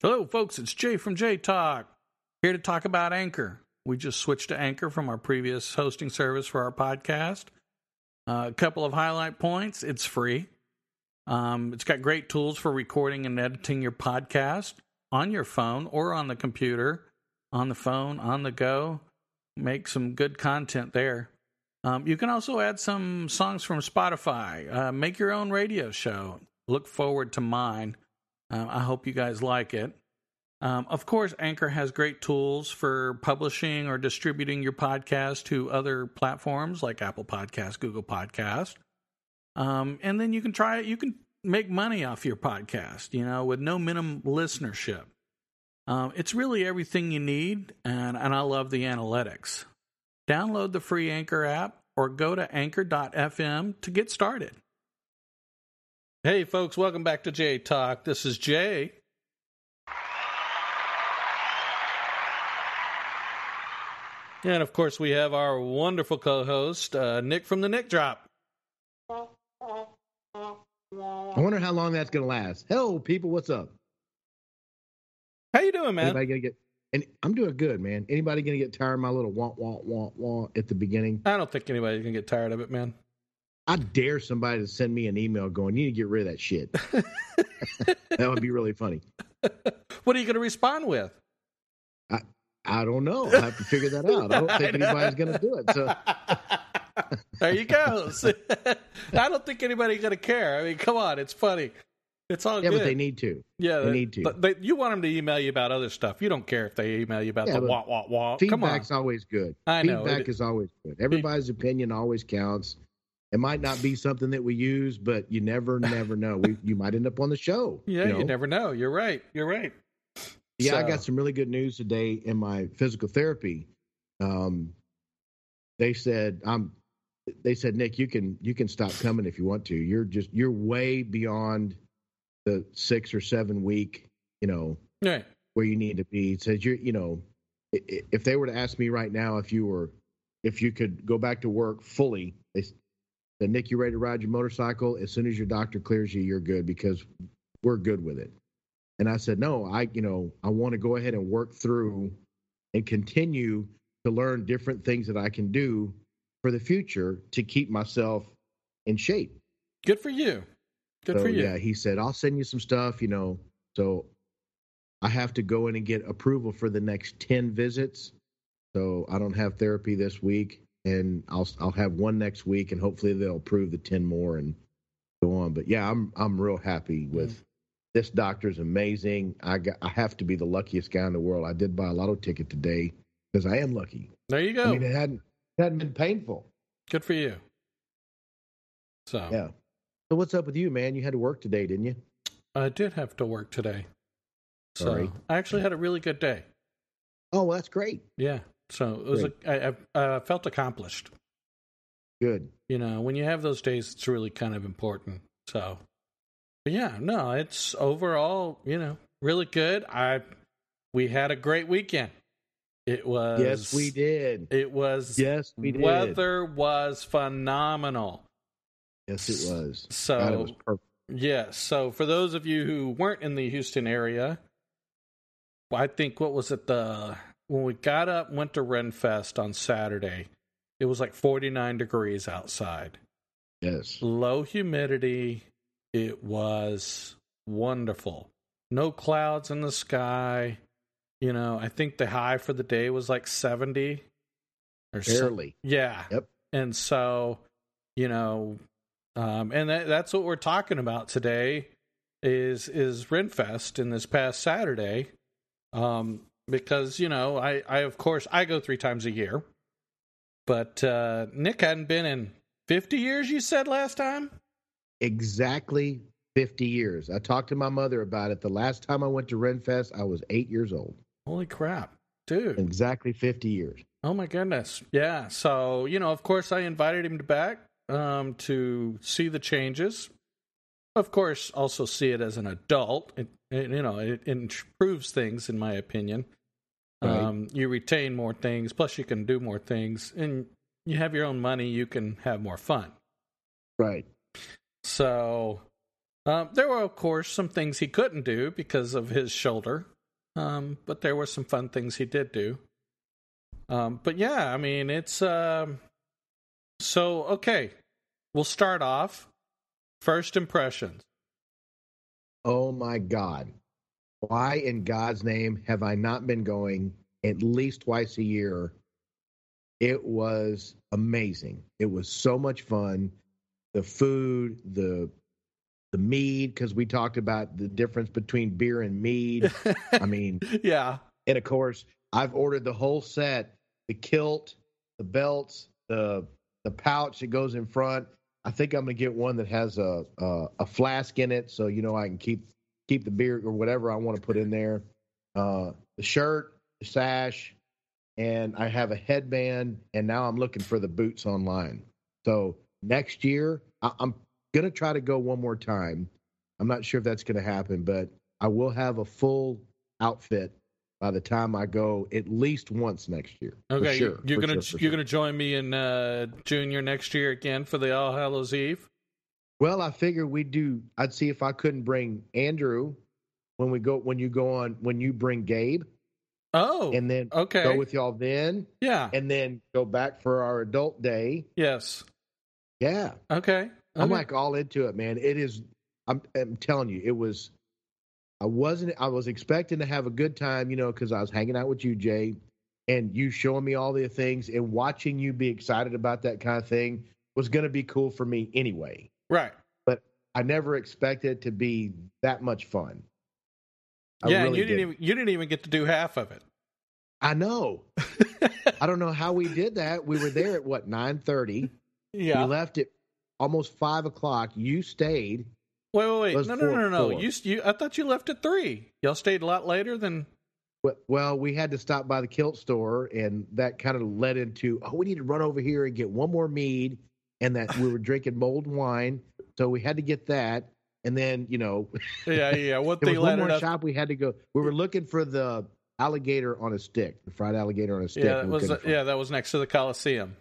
Hello, folks. It's Jay from Jay Talk. Here to talk about Anchor. We just switched to Anchor from our previous hosting service for our podcast. Uh, a couple of highlight points it's free. Um, it's got great tools for recording and editing your podcast on your phone or on the computer, on the phone, on the go. Make some good content there. Um, you can also add some songs from Spotify. Uh, make your own radio show. Look forward to mine. Uh, I hope you guys like it. Um, of course, Anchor has great tools for publishing or distributing your podcast to other platforms like Apple Podcast, Google Podcast. Um, and then you can try it. You can make money off your podcast, you know, with no minimum listenership. Um, it's really everything you need, and, and I love the analytics. Download the free Anchor app or go to anchor.fm to get started. Hey, folks, welcome back to Jay Talk. This is Jay. And of course, we have our wonderful co host, uh, Nick from the Nick Drop. I wonder how long that's going to last. Hello, people. What's up? How you doing, man? Anybody gonna get? And I'm doing good, man. Anybody gonna get tired of my little want, want, want, want at the beginning? I don't think anybody's going to get tired of it, man. I dare somebody to send me an email going, "You need to get rid of that shit." that would be really funny. what are you going to respond with? I I don't know. I have to figure that out. I don't think anybody's going to do it. So there you go. I don't think anybody's going to care. I mean, come on, it's funny. It's all yeah, good. but they need to. Yeah, they need to. But they, you want them to email you about other stuff. You don't care if they email you about Yeah, the wah wah wah. Feedback's always good. I know. Feedback It- is always good. Everybody's opinion always counts. It might not be something that we use, but you never, never know. We, you might end up on the show. Yeah, you, know? never know. You're right. You're right. Yeah, I got some really good news today in my physical therapy. Um, they said I'm. They said Nick, you can you can stop coming if you want to. You're just you're way beyond the six or seven week, you know, Right. where you need to be. It says you're, you know, if they were to ask me right now if you were, if you could go back to work fully, they said Nick, you're ready to ride your motorcycle? As soon as your doctor clears you, you're good because we're good with it. And I said, no, I, you know, I want to go ahead and work through and continue to learn different things that I can do for the future to keep myself in shape. Good for you. Good so, for you. Yeah, he said, I'll send you some stuff, you know. So I have to go in and get approval for the next 10 visits. So I don't have therapy this week and I'll I'll have one next week and hopefully they'll approve the 10 more and go on. But yeah, I'm I'm real happy mm-hmm. with this doctor's amazing. I got I have to be the luckiest guy in the world. I did buy a lotto ticket today because I am lucky. There you go. I mean, it hadn't it hadn't been painful. Good for you. So Yeah. So what's up with you, man? You had to work today, didn't you? I did have to work today. So Sorry. I actually had a really good day. Oh, well, that's great. Yeah. So it was. A, I, I uh, felt accomplished. Good. You know, when you have those days, it's really kind of important. So, but yeah, no, it's overall, you know, really good. I we had a great weekend. It was. Yes, we did. It was. Yes, we did. Weather was phenomenal. Yes, it was. So God, it was perfect. Yeah. So for those of you who weren't in the Houston area, I think what was it the when we got up went to Renfest on Saturday, it was like 49 degrees outside. Yes. Low humidity. It was wonderful. No clouds in the sky. You know, I think the high for the day was like 70 or so- Barely. yeah. Yep. And so, you know, um, and that, that's what we're talking about today is is Renfest in this past Saturday. Um, because you know, I I of course I go three times a year, but uh, Nick hadn't been in fifty years. You said last time. Exactly 50 years. I talked to my mother about it. The last time I went to Renfest, I was eight years old. Holy crap, dude! Exactly 50 years. Oh my goodness. Yeah. So, you know, of course I invited him to back um to see the changes. Of course, also see it as an adult. It, it- you know, it, it improves things in my opinion. Right. Um you retain more things, plus you can do more things and you have your own money, you can have more fun. Right. So, Um, there were, of course, some things he couldn't do because of his shoulder, um, but there were some fun things he did do. Um, but yeah, I mean, it's um, so okay. We'll start off. First impressions. Oh my God. Why in God's name have I not been going at least twice a year? It was amazing. It was so much fun. The food, the the mead, because we talked about the difference between beer and mead. I mean, yeah. And of course, I've ordered the whole set: the kilt, the belts, the the pouch that goes in front. I think I'm gonna get one that has a a, a flask in it, so you know I can keep keep the beer or whatever I want to put in there. Uh, the shirt, the sash, and I have a headband. And now I'm looking for the boots online. So next year, I, I'm gonna try to go one more time. I'm not sure if that's gonna happen, but I will have a full outfit by the time I go at least once next year. Okay, sure, you're gonna sure, sure. you're gonna join me in uh, Junior next year again for the All Hallows Eve. Well, I figured we'd do. I'd see if I couldn't bring Andrew when we go when you go on when you bring Gabe. Oh, and then okay, go with y'all then. Yeah, and then go back for our adult day. Yes. Yeah. Okay. okay. I'm like all into it, man. It is. I'm, I'm telling you, it was. I wasn't. I was expecting to have a good time, you know, because I was hanging out with you, Jay, and you showing me all the things and watching you be excited about that kind of thing was going to be cool for me anyway. Right. But I never expected it to be that much fun. I yeah, really you didn't did. even you didn't even get to do half of it. I know. I don't know how we did that. We were there at what nine thirty. Yeah. We left at almost five o'clock. You stayed. Wait, wait, wait! No, no, no, no, no. You, you, I thought you left at three. Y'all stayed a lot later than. Well, we had to stop by the kilt store, and that kind of led into oh, we need to run over here and get one more mead, and that we were drinking mulled wine, so we had to get that, and then you know, yeah, yeah. What was one more shop we had to go. We were looking for the alligator on a stick, the fried alligator on a stick. Yeah, that was yeah, that was next to the Coliseum.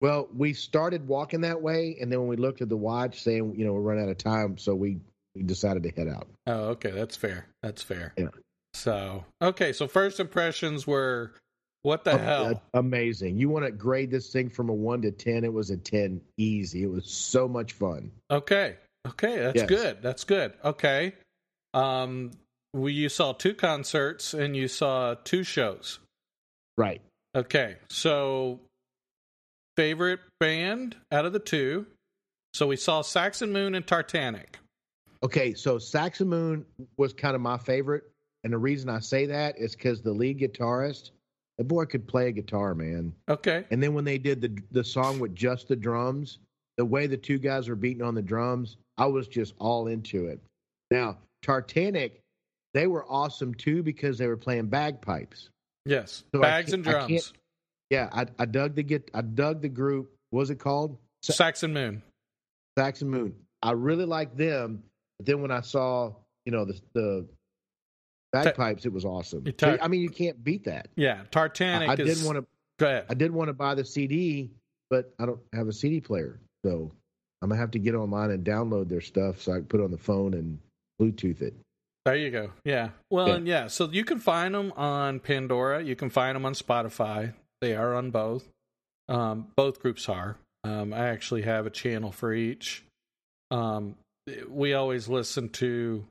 Well, we started walking that way, and then when we looked at the watch, saying you know we're running out of time, so we we decided to head out. Oh, okay, that's fair. That's fair. Yeah. So okay, so first impressions were what the hell? Amazing. You want to grade this thing from a one to ten? It was a ten, easy. It was so much fun. Okay. Okay, that's yes. good. That's good. Okay. Um, we you saw two concerts and you saw two shows. Right. Okay. So favorite band out of the two. So we saw Saxon Moon and Tartanic. Okay, so Saxon Moon was kind of my favorite, and the reason I say that is because the lead guitarist, the boy could play a guitar, man. Okay. And then when they did the the song with just the drums, the way the two guys were beating on the drums, I was just all into it. Now Tartanic, they were awesome too because they were playing bagpipes. Yes, so bags and drums. Yeah, I, I dug the get I dug the group. What was it called? Saxon Moon. Saxon Moon. I really liked them, but then when I saw you know the the bagpipes, it was awesome. Tar- I mean, you can't beat that. Yeah, Tartanic. I, I is... didn't want to. Go ahead. I did want to buy the CD, but I don't have a CD player, so I'm gonna have to get online and download their stuff so I can put it on the phone and Bluetooth it. There you go. Yeah. Well, yeah. and yeah, so you can find them on Pandora. You can find them on Spotify. They are on both. Um, both groups are. Um, I actually have a channel for each. Um, we always listen to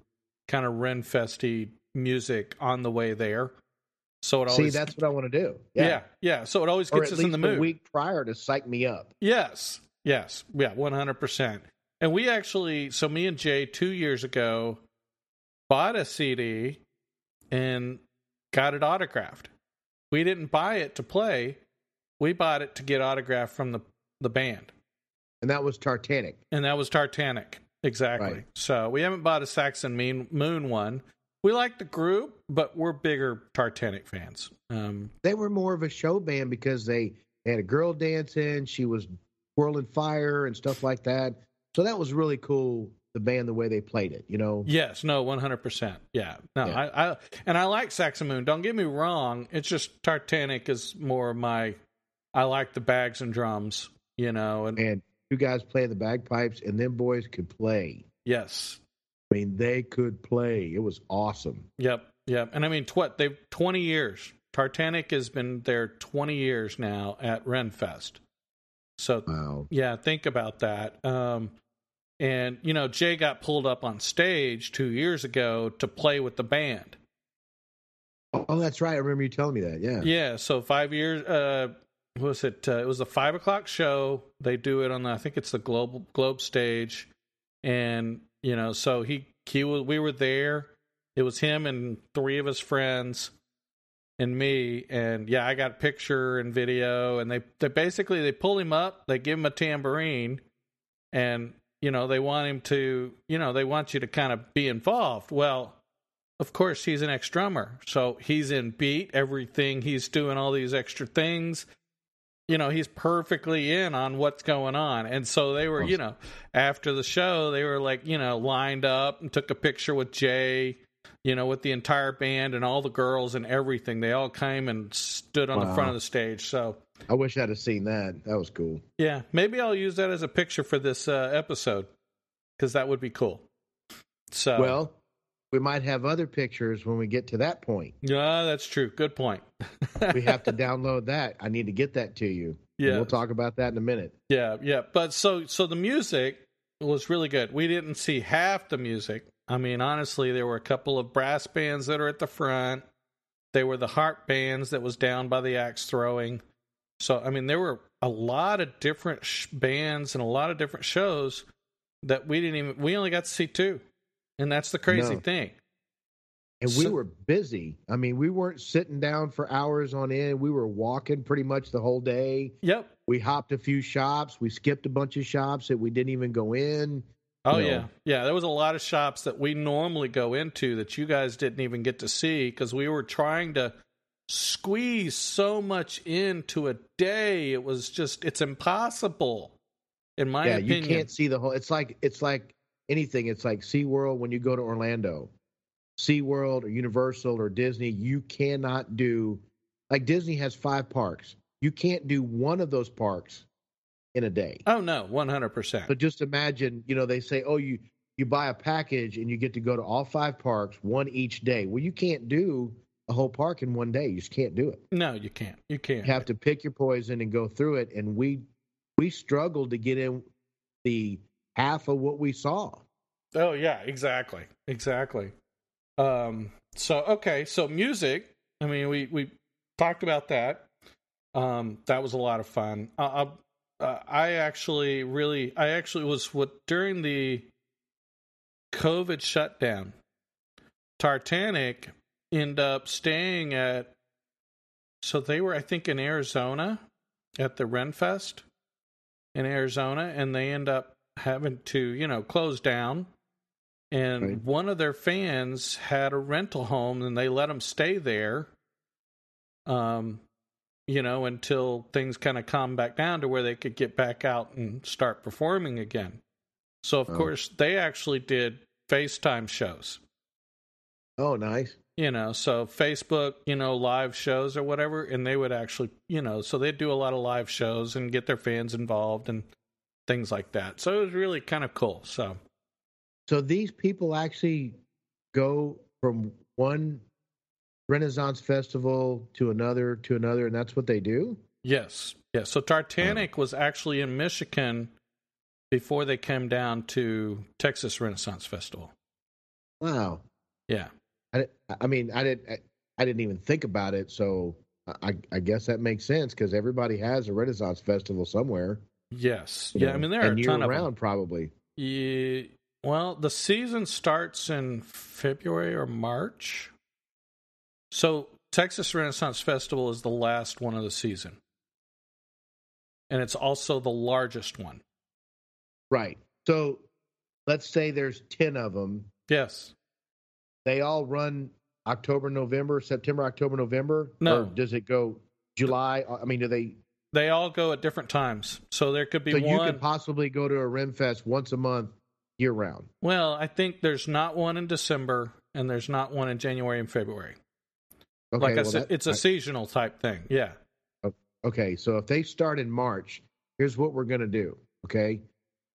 kind of Renfesty music on the way there. So it always see that's what I want to do. Yeah, yeah. yeah. So it always gets us in the mood. Week prior to psych me up. Yes, yes, yeah, one hundred percent. And we actually, so me and Jay two years ago bought a CD and got it autographed. We didn't buy it to play. We bought it to get autographed from the the band. And that was Tartanic. And that was Tartanic. Exactly. Right. So we haven't bought a Saxon Mean Moon one. We like the group, but we're bigger Tartanic fans. Um, they were more of a show band because they, they had a girl dancing. She was whirling fire and stuff like that. So that was really cool the band the way they played it, you know? Yes, no, one hundred percent. Yeah, no, yeah. I, I and I like Saxon Moon. Don't get me wrong; it's just Tartanic is more my. I like the bags and drums, you know, and and you guys play the bagpipes, and them boys could play. Yes, mean, they could play. It was awesome. Yep, yep. And I mean, what they've twenty years. Tartanic has been there twenty years now at Renfest. So Wow. yeah, think about that. Um, and you know, Jay got pulled up on stage two years ago to play with the band. Oh, that's right. I remember you telling me that. Yeah. Yeah, so five years. Uh, what was it? Uh, it was a five o'clock show. They do it on the. I think it's the globe globe stage, and you know, so he he was. We were there. It was him and three of his friends, and me. And yeah, I got picture and video. And they they basically they pull him up. They give him a tambourine, and you know they want him to. You know they want you to kind of be involved. Well, of course he's an ex drummer so he's in beat everything he's doing all these extra things you know he's perfectly in on what's going on. And so they were you know after the show they were like you know lined up and took a picture with jay you know with the entire band and all the girls and everything. They all came and stood on the front of the stage. So I wish I'd have seen that. That was cool. yeah. Maybe i'll use that as a picture for this uh, episode because that would be cool. So Well, we might have other pictures when we get to that point. yeah that's true good point We have to download that. I need to get that to you. And Yeah. We'll talk about that in a minute. Yeah, yeah. But so so the music was really good. We didn't see half the music. I mean, honestly, there were a couple of brass bands that are at the front. They were the harp bands that was down by the axe throwing. So I mean, there were a lot of different sh- bands and a lot of different shows that we didn't even. We only got to see two, and that's the crazy No. thing. And we were busy. I mean, we weren't sitting down for hours on end. We were walking pretty much the whole day. Yep. We hopped a few shops. We skipped a bunch of shops that we didn't even go in. Oh you know. yeah, yeah. There was a lot of shops that we normally go into that you guys didn't even get to see because we were trying to squeeze so much into a day. It was just it's impossible, in my yeah, opinion. you can't see the whole. It's like it's like anything. It's like SeaWorld when you go to Orlando, SeaWorld or Universal or Disney. You cannot do like Disney has five parks. You can't do one of those parks in a day. Oh no, one hundred percent. But just imagine, you know, they say, oh, you you buy a package and you get to go to all five parks, one each day. Well, you can't do a whole park in one day. You just can't do it. No, you can't. You can't. You have to pick your poison and go through it. And we we struggled to get in the half of what we saw. Oh yeah, exactly, exactly. Um. So okay, so music. I mean, we we talked about that. Um, that was a lot of fun. Uh, uh, I actually really, I actually was what during the COVID shutdown. Tartanic end up staying at. So they were, I think, in Arizona at the Renfest in Arizona, and they end up having to, you know, close down. And Right. one of their fans had a rental home, and they let them stay there. Um, you know, until things kind of calm back down to where they could get back out and start performing again. So of Oh. course they actually did FaceTime shows. Oh, nice. You know, so Facebook, you know, live shows or whatever, and they would actually, you know, so they'd do a lot of live shows and get their fans involved and things like that. So it was really kind of cool. So So these people actually go from one Renaissance festival to another to another, and that's what they do. Yes, yes. So Tartanic was actually in Michigan before they came down to Texas Renaissance Festival. Wow. Yeah, I, I mean, I didn't. I, I didn't even think about it. So I, I guess that makes sense because everybody has a Renaissance festival somewhere. Yes, yeah. I mean, there are a ton of probably. Yeah, well, the season starts in February or March. So Texas Renaissance Festival is the last one of the season, and it's also the largest one. Right. So let's say there's ten of them. Yes. They all run October, November, September, October, November. No. Or does it go July? I mean, do they? They all go at different times. So there could be So you could possibly go to a Renfest once a month, year round. Well, I think there's not one in December and there's not one in January and February. Okay, like I well, said, that- it's a I- seasonal type thing. Yeah. Okay, so if they start in March, here's what we're going to do. Okay,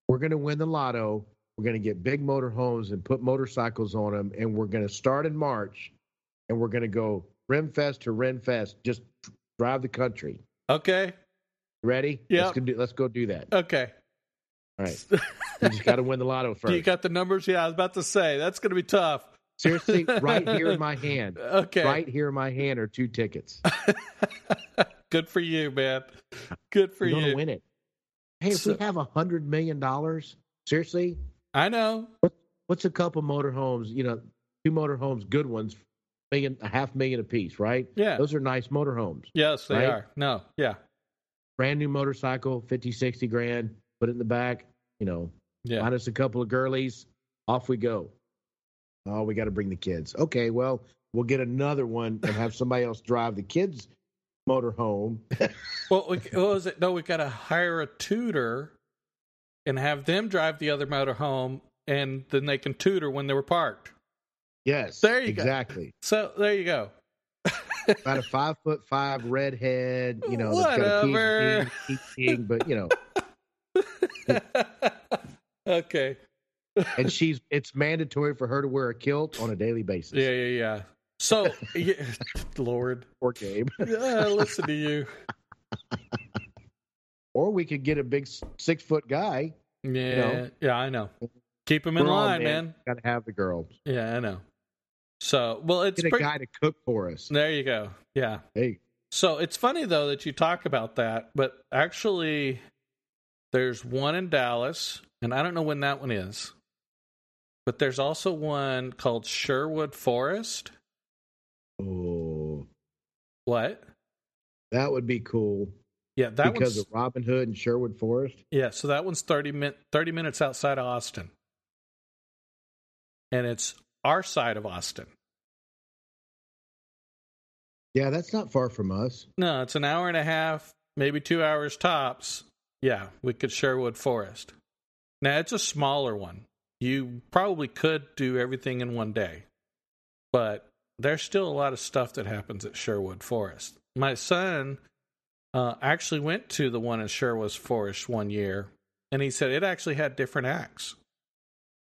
we're going to win the lotto We're going to get big motorhomes and put motorcycles on them, and we're going to start in March, and we're going to go Renfest to Renfest, just drive the country. Okay. Ready? Yeah. Let's go do, let's go do that. Okay. All right. You just got to win the lotto first. You got the numbers? Yeah, I was about to say that's going to be tough. Seriously, right here in my hand. Okay. Right here in my hand are two tickets. Good for you, man. Good for You're going you. to win it. Hey, if So- we have a hundred million dollars, seriously, I know. what's a couple motorhomes? You know, two motorhomes, good ones, million, a half million apiece, right? Yeah. Those are nice motorhomes. Yes, they Right? are. No. Yeah. Brand new motorcycle, 50, 60 grand, put it in the back, you know, Yeah. minus a couple of girlies, off we go. Oh, we got to bring the kids. Okay, well, we'll get another one and have somebody else drive the kids' motorhome. Well, we, what was it? No, we got to hire a tutor and have them drive the other motor home, and then they can tutor when they were parked. Yes, There you go. exactly. So there you go. About a five foot five redhead, you know, that's got a Whatever. Teaching, but you know, okay. and she's it's mandatory for her to wear a kilt on a daily basis. Yeah, yeah, yeah. So, yeah, Lord, Poor Gabe. yeah, listen to you. Or we could get a big six foot guy. Yeah, know. yeah, I know. Keep him in We're line, men. man. Got to have the girl. Yeah, I know. So, well, it's Get a guy to cook for us. There you go. Yeah. Hey, So it's funny though that you talk about that, but actually, there's one in Dallas, and I don't know when that one is. But there's also one called Sherwood Forest. oh, What? that would be cool Yeah, that because of Robin Hood and Sherwood Forest. yeah. So that one's 30, min- 30 minutes outside of Austin, and it's our side of Austin. Yeah, that's not far from us. No, it's an hour and a half, maybe two hours tops. Yeah, we could Sherwood Forest. Now it's a smaller one. You probably could do everything in one day, but there's still a lot of stuff that happens at Sherwood Forest. My son uh, actually went to the one in Sherwood Forest one year, and he said it actually had different acts.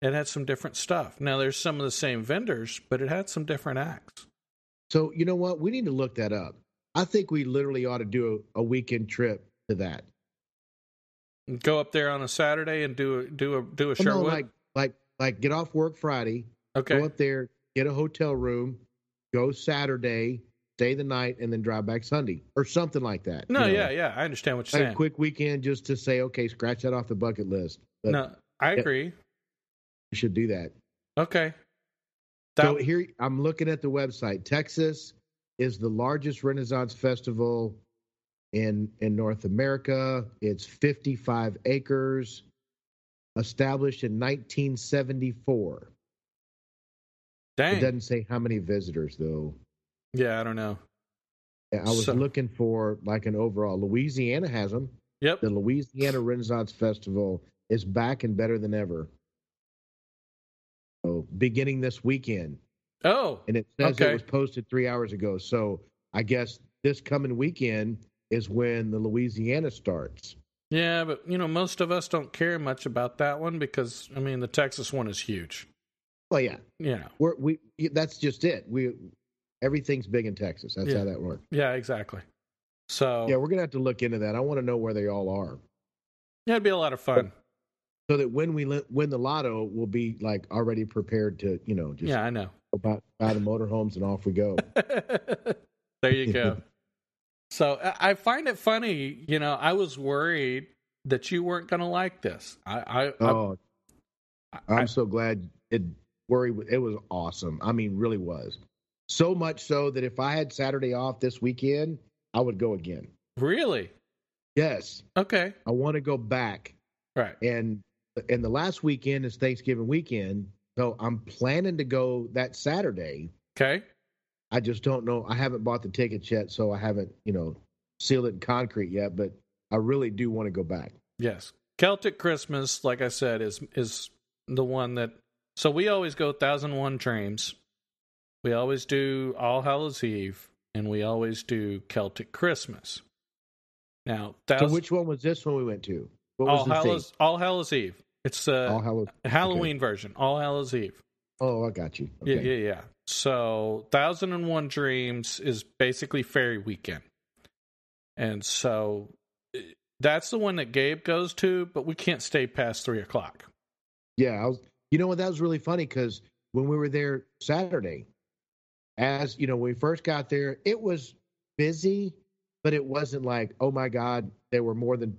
It had some different stuff. Now there's some of the same vendors, but it had some different acts. So you know what? We need to look that up. I think we literally ought to do a, a weekend trip to that. Go up there on a Saturday and do a, do a do a oh, Sherwood. no, like like like get off work Friday, okay. go up there, get a hotel room, go Saturday, stay the night, and then drive back Sunday or something like that. No, you know? yeah, yeah. I understand what you're Like a saying. quick weekend just to say, okay, scratch that off the bucket list. But no, I agree. We should do that. Okay. That, so here I'm looking at the website. Texas is the largest Renaissance festival in in North America. It's 55 acres, established in 1974. Dang. It doesn't say how many visitors though. Yeah, I don't know. I was So- looking for like an overall. Louisiana has them. Yep. The Louisiana Renaissance Festival is back and better than ever. So beginning this weekend. Oh, and it says Okay. it was posted three hours ago. So I guess this coming weekend is when the Louisiana starts. yeah, but you know, most of us don't care much about that one because I mean, the Texas one is huge. Well, yeah, yeah, we're, we that's just it. We everything's big in Texas. That's Yeah. how that works. Yeah, exactly. So Yeah, we're gonna have to look into that. I want to know where they all are, yeah, it'd be a lot of fun. So that when we win the lotto, we'll be like already prepared to, you know, just Yeah, I know. buy, buy the motorhomes and off we go. there you go. so I find it funny. You know, I was worried that you weren't going to like this. I, I, Oh, I, I'm so glad it worry it was awesome. I mean, really was. So much so that if I had Saturday off this weekend, I would go again. really Yes, okay. I want to go back. Right. And and the last weekend is Thanksgiving weekend, so I'm planning to go that Saturday. Okay. I just don't know. I haven't bought the tickets yet, so I haven't, you know, sealed it in concrete yet. But I really do want to go back. Yes. Celtic Christmas, like I said, is is the one that so we always go Thousand One Dreams. We always do All Hallows Eve and we always do Celtic Christmas. Now So which one was this one we went to? What was All? Hallows All Hallows Eve. It's uh, All Hallows. Halloween version, All Hallows Eve. Oh, I got you. Yeah, Okay. yeah, yeah. So, Thousand and One Dreams is basically Fairy Weekend, and so eh, that's the one that Gabe goes to, but we can't stay past three o'clock. Yeah, I was. You know what? That was really funny because when we were there Saturday, as you know, when we first got there, it was busy, but it wasn't like, oh my God, there were more than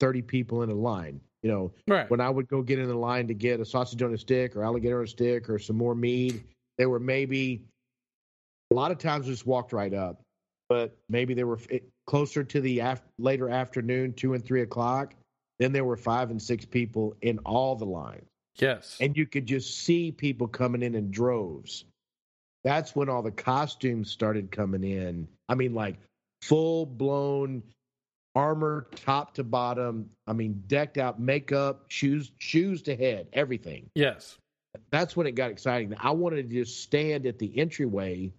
thirty people in a line. You know, Right. when I would go get in the line to get a sausage on a stick or alligator on a stick or some more meat, there were maybe a lot of times just walked right up, but maybe they were closer to the af- later afternoon, two and three o'clock. Then there were five and six people in all the lines, Yes. and you could just see people coming in in droves. That's when all the costumes started coming in. I mean, like full blown armor top to bottom. I mean, decked out makeup, shoes, shoes to head, everything. yes. That's when it got exciting. I wanted to just stand at the entryway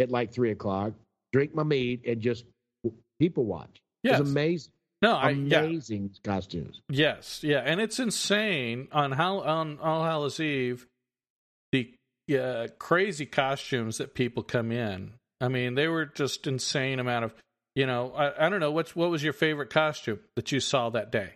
at like three o'clock, drink my meat, and just people watch. It Yes. was amazing, no, I yeah. amazing costumes. Yes, yeah, and it's insane on how on All Hallows Eve, the uh, crazy costumes that people come in. I mean, they were just insane amount of. You know, I, I don't know what's what was your favorite costume that you saw that day.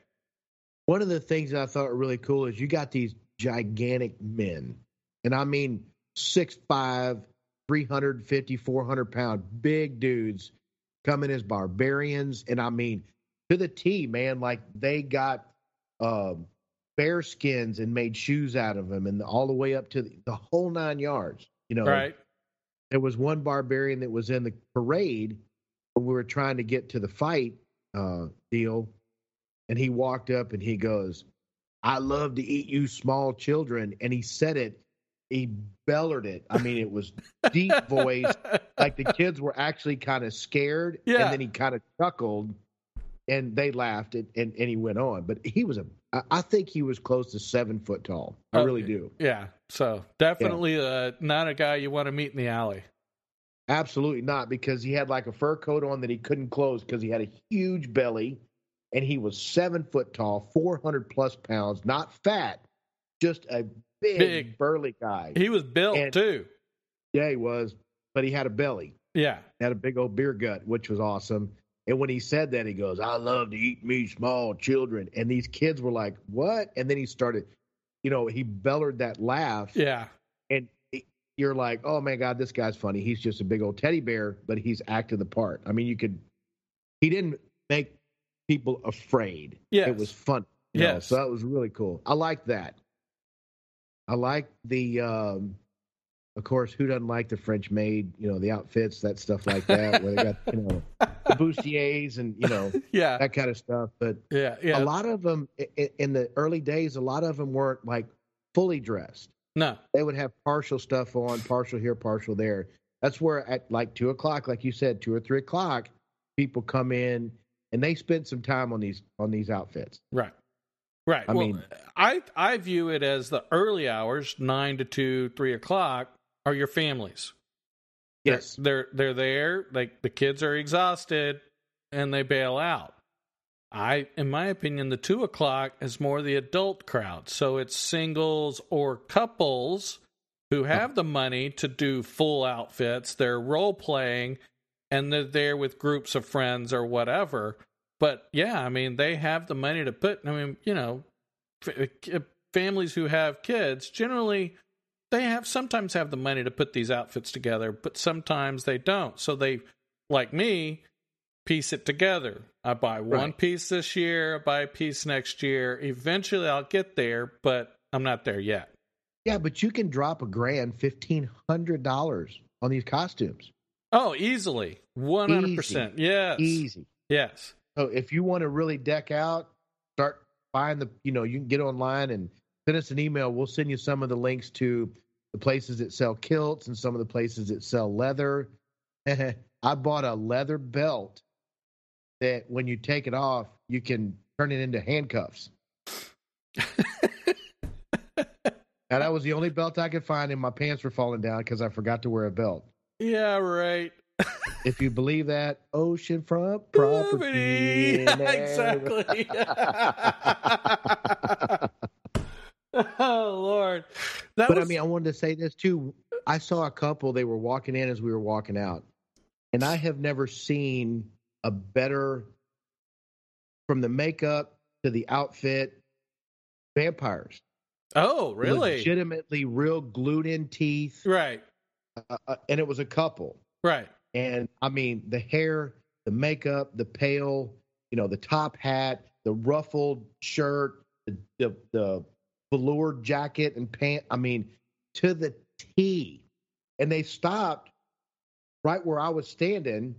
One of the things that I thought were really cool is you got these gigantic men, and I mean 6'5", 350, 400 pound big dudes coming as barbarians, and I mean to the T, man. Like they got um, bear skins and made shoes out of them, and all the way up to the, the whole nine yards. You know, Right? there was one barbarian that was in the parade when we were trying to get to the fight uh, deal, and he walked up and he goes, "I love to eat you, small children," and he said it. He bellered it. I mean, it was deep voice. Like the kids were actually kind of scared, Yeah. and then he kind of chuckled, and they laughed, and, and and he went on. But he was a I think he was close to seven foot tall. I Oh, really do. Yeah. So definitely uh, not a guy you want to meet in the alley. Absolutely not, because he had like a fur coat on that he couldn't close because he had a huge belly and he was seven foot tall, 400 plus pounds, not fat, just a big, Big. burly guy. He was built And- too. yeah, he was, but he had a belly, Yeah. He had a big old beer gut, which was awesome. And when he said that, he goes, I love to eat me small children. And these kids were like, What? And then he started, you know, he bellered that laugh. Yeah. You're like, oh my god, this guy's funny. He's just a big old teddy bear, but he's acted the part. I mean, you could. He didn't make people afraid. Yes. it was fun. Yeah. so that was really cool. I like that. I like the. um of course, who doesn't like the French maid? You know, the outfits, that stuff like that, where they got you know the bustiers and you know Yeah. that kind of stuff. But Yeah. Yeah. a lot of them in the early days, a lot of them weren't like fully dressed no. they would have partial stuff on, partial here, partial there. That's where at like two o'clock, like you said, two or three o'clock, people come in and they spend some time on these on these outfits. Right. Right. I well, mean- I I view it as the early hours, nine to two, three o'clock, are your families. They're- Yes. They're they're there. Like the kids are exhausted and they bail out. I in my opinion, the two o'clock is more the adult crowd. So it's singles or couples who have the money to do full outfits. They're role playing and they're there with groups of friends or whatever. But yeah, I mean, they have the money to put. I mean, you know, f- uh, families who have kids generally they have sometimes have the money to put these outfits together, but sometimes they don't. So they, like me, piece it together. I buy one Right. piece this year, I buy a piece next year. Eventually, I'll get there, but I'm not there yet. Yeah, but you can drop a grand, fifteen hundred dollars on these costumes. Oh, easily, one hundred percent. Yes, Easy. yes, So if you want to really deck out, start buying the. You know, you can get online and send us an email. We'll send you some of the links to the places that sell kilts and some of the places that sell leather. I bought a leather belt that when you take it off, you can turn it into handcuffs. Now that was the only belt I could find, and my pants were falling down because I forgot to wear a belt. yeah, right. If you believe that, oceanfront property. exactly. oh Lord. That but was, I mean, I wanted to say this too. I saw a couple. They were walking in as we were walking out, and I have never seen a better, from the makeup to the outfit, vampires. oh really? Legitimately, real glued-in teeth, Right, uh, uh, and it was a couple. right. And I mean, the hair, the makeup, the pale, you know, the top hat, the ruffled shirt, the the, the velour jacket and pant. I mean, to the T. And they stopped right where I was standing,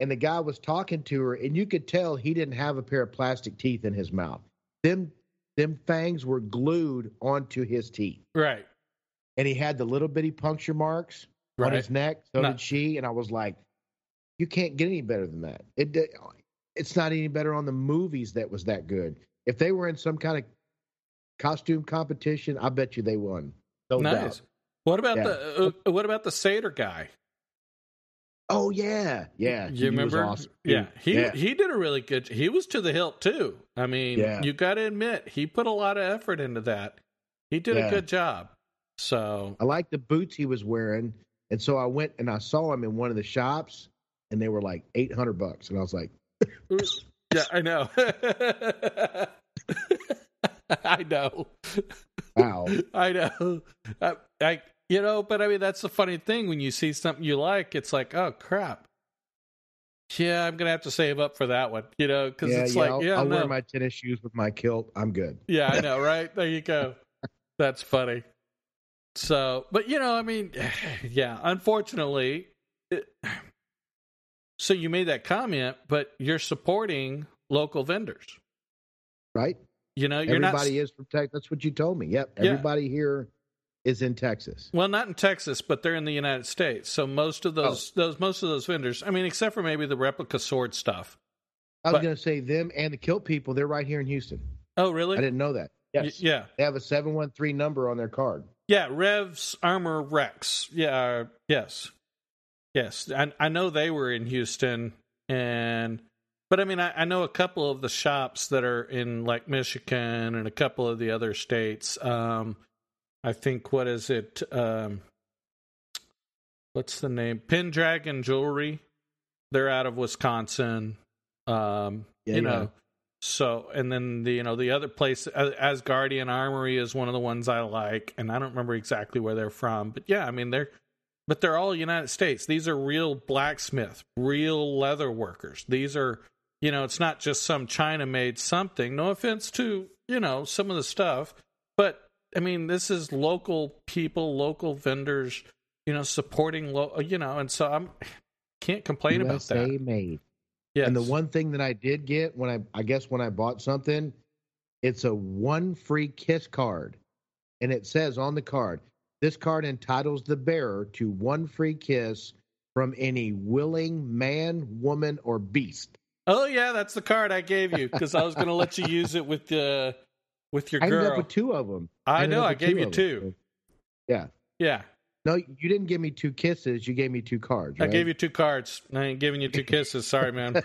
and the guy was talking to her, and you could tell he didn't have a pair of plastic teeth in his mouth. Them them fangs were glued onto his teeth, Right. and he had the little bitty puncture marks on his neck. So No. did she, and I was like, "You can't get any better than that. It it's not any better on the movies that was that good. If they were in some kind of costume competition, I bet you they won. No nice. doubt. What about Yeah. the uh, what about the Seder guy? Oh yeah, yeah. you remember? awesome. Yeah, he Yeah. he did a really good. He was to the hilt too. I mean, Yeah. you got to admit he put a lot of effort into that. He did a good job. So I like the boots he was wearing, and so I went and I saw him in one of the shops, and they were like eight hundred bucks, and I was like, yeah, I know. I know. "Wow, I know. I, I, you know, but I mean, that's the funny thing when you see something you like, it's like, oh crap. Yeah, I'm gonna have to save up for that one, you know, because yeah, it's yeah, like, I'll, yeah, I'll no. wear my tennis shoes with my kilt. I'm good." yeah, I know, right? There you go. That's funny. So, but you know, I mean, yeah, unfortunately, it, so you made that comment, but you're supporting local vendors. Right? You know, you're Everybody not is from Texas. That's what you told me. Yep. Yeah. Everybody here is in Texas. Well, not in Texas, but they're in the United States. So most of those those most of those vendors, I mean, except for maybe the replica sword stuff. I was going to say them and the kilt people. They're right here in Houston. Oh, really? I didn't know that. Y- Yes. yeah, They have a seven one three number on their card. yeah. Revs Armor Rex. Yeah. uh, Yes. Yes. I I know they were in Houston, and but I mean, I, I know a couple of the shops that are in like Michigan and a couple of the other states. Um, I think what is it? Um, what's the name? Pendragon Jewelry. They're out of Wisconsin. Um, Yeah, you yeah. know, so and then the you know the other place, uh, Asgardian Armory is one of the ones I like, and I don't remember exactly where they're from, but yeah, I mean they're, but they're all United States. These are real blacksmith, real leather workers. These are, you know, it's not just some China made something. No offense to you know some of the stuff, I mean this is local people, local vendors, you know, supporting, lo- you know, and so I'm can't complain about USA that. made. Yes. And the one thing that I did get when I, I guess when I bought something, it's a one free kiss card, and it says on the card, this card entitles the bearer to one free kiss from any willing man, woman, or beast. Oh yeah, that's the card I gave you because I was going to let you use it with uh, with your I ended up with two of them. I ended know, I gave you of them. two. Yeah. Yeah, No, you didn't give me two kisses. You gave me two cards. I gave you two cards. I ain't giving you two kisses. Sorry, man.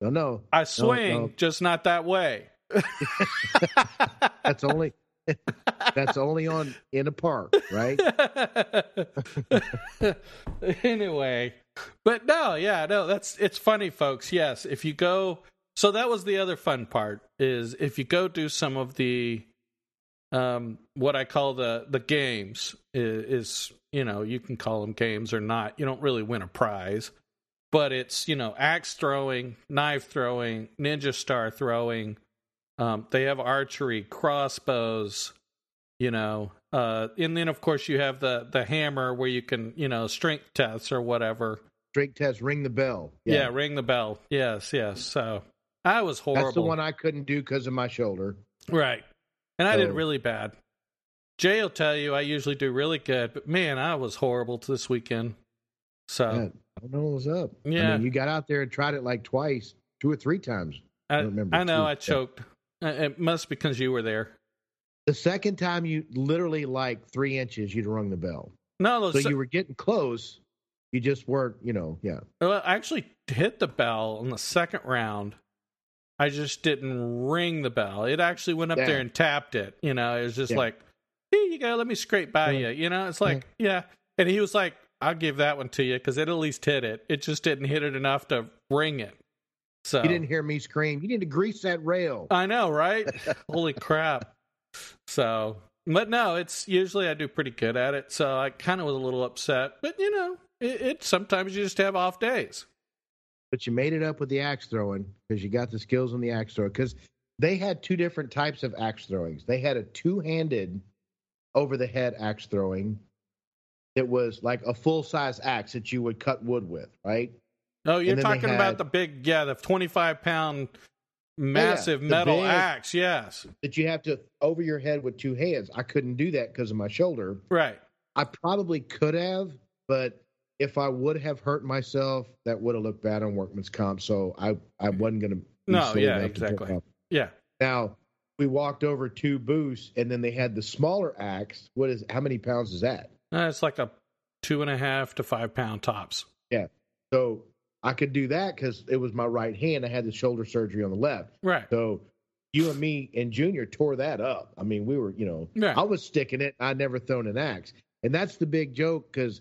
no, no. I swing, no. just not that way. That's only that's only on in a park, right? anyway, but no, yeah, no, that's it's funny, folks. Yes, if you go, so that was the other fun part is if you go do some of the, um, what I call the the games is, is you know you can call them games or not. You don't really win a prize, but it's you know axe throwing, knife throwing, ninja star throwing. Um, they have archery, crossbows, you know, uh, and then of course you have the the hammer where you can you know strength tests or whatever. Strength test, ring the bell. Yeah, ring the bell. Yes, yes. So I was horrible. That's the one I couldn't do because of my shoulder. right? And I did really bad. Jay will tell you I usually do really good, but man, I was horrible this weekend. So Yeah, I don't know what was up. I Yeah. mean, you got out there and tried it like twice, two or three times. I, don't remember I know too. I choked. Uh, It must because you were there. The second time, you literally like three inches, you'd rung the bell. No, So the, you were getting close. You just weren't, you know, yeah. Well, I actually hit the bell in the second round. I just didn't ring the bell. It actually went up Yeah. there and tapped it. You know, it was just Yeah. like, here you go, let me scrape by Yeah. you. You know, it's like, yeah. And he was like, I'll give that one to you because it at least hit it. It just didn't hit it enough to ring it. So You didn't hear me scream. You need to grease that rail. I know, right? Holy crap. So, but no, it's usually I do pretty good at it. So I kind of was a little upset, but you know, it, it sometimes you just have off days. But you made it up with the axe throwing because you got the skills on the axe throw. Because they had two different types of axe throwings. They had a two-handed over the head axe throwing that was like a full-size axe that you would cut wood with, right? Oh, you're talking about the big, yeah, the 25 pound massive the metal axe. Yes. That you have to over your head with two hands. I couldn't do that because of my shoulder. Right. I probably could have, but if I would have hurt myself, that would have looked bad on workman's comp. So I, I wasn't going to. No, yeah, exactly. Yeah. Now we walked over two booths, and then they had the smaller axe. What is? How many pounds is that? Uh, it's like a two and a half to five pound tops. Yeah. So I could do that because it was my right hand. I had the shoulder surgery on the left. Right. So you and me and Junior tore that up. I mean, we were, you know. I was sticking it. I'd never thrown an axe. And that's the big joke because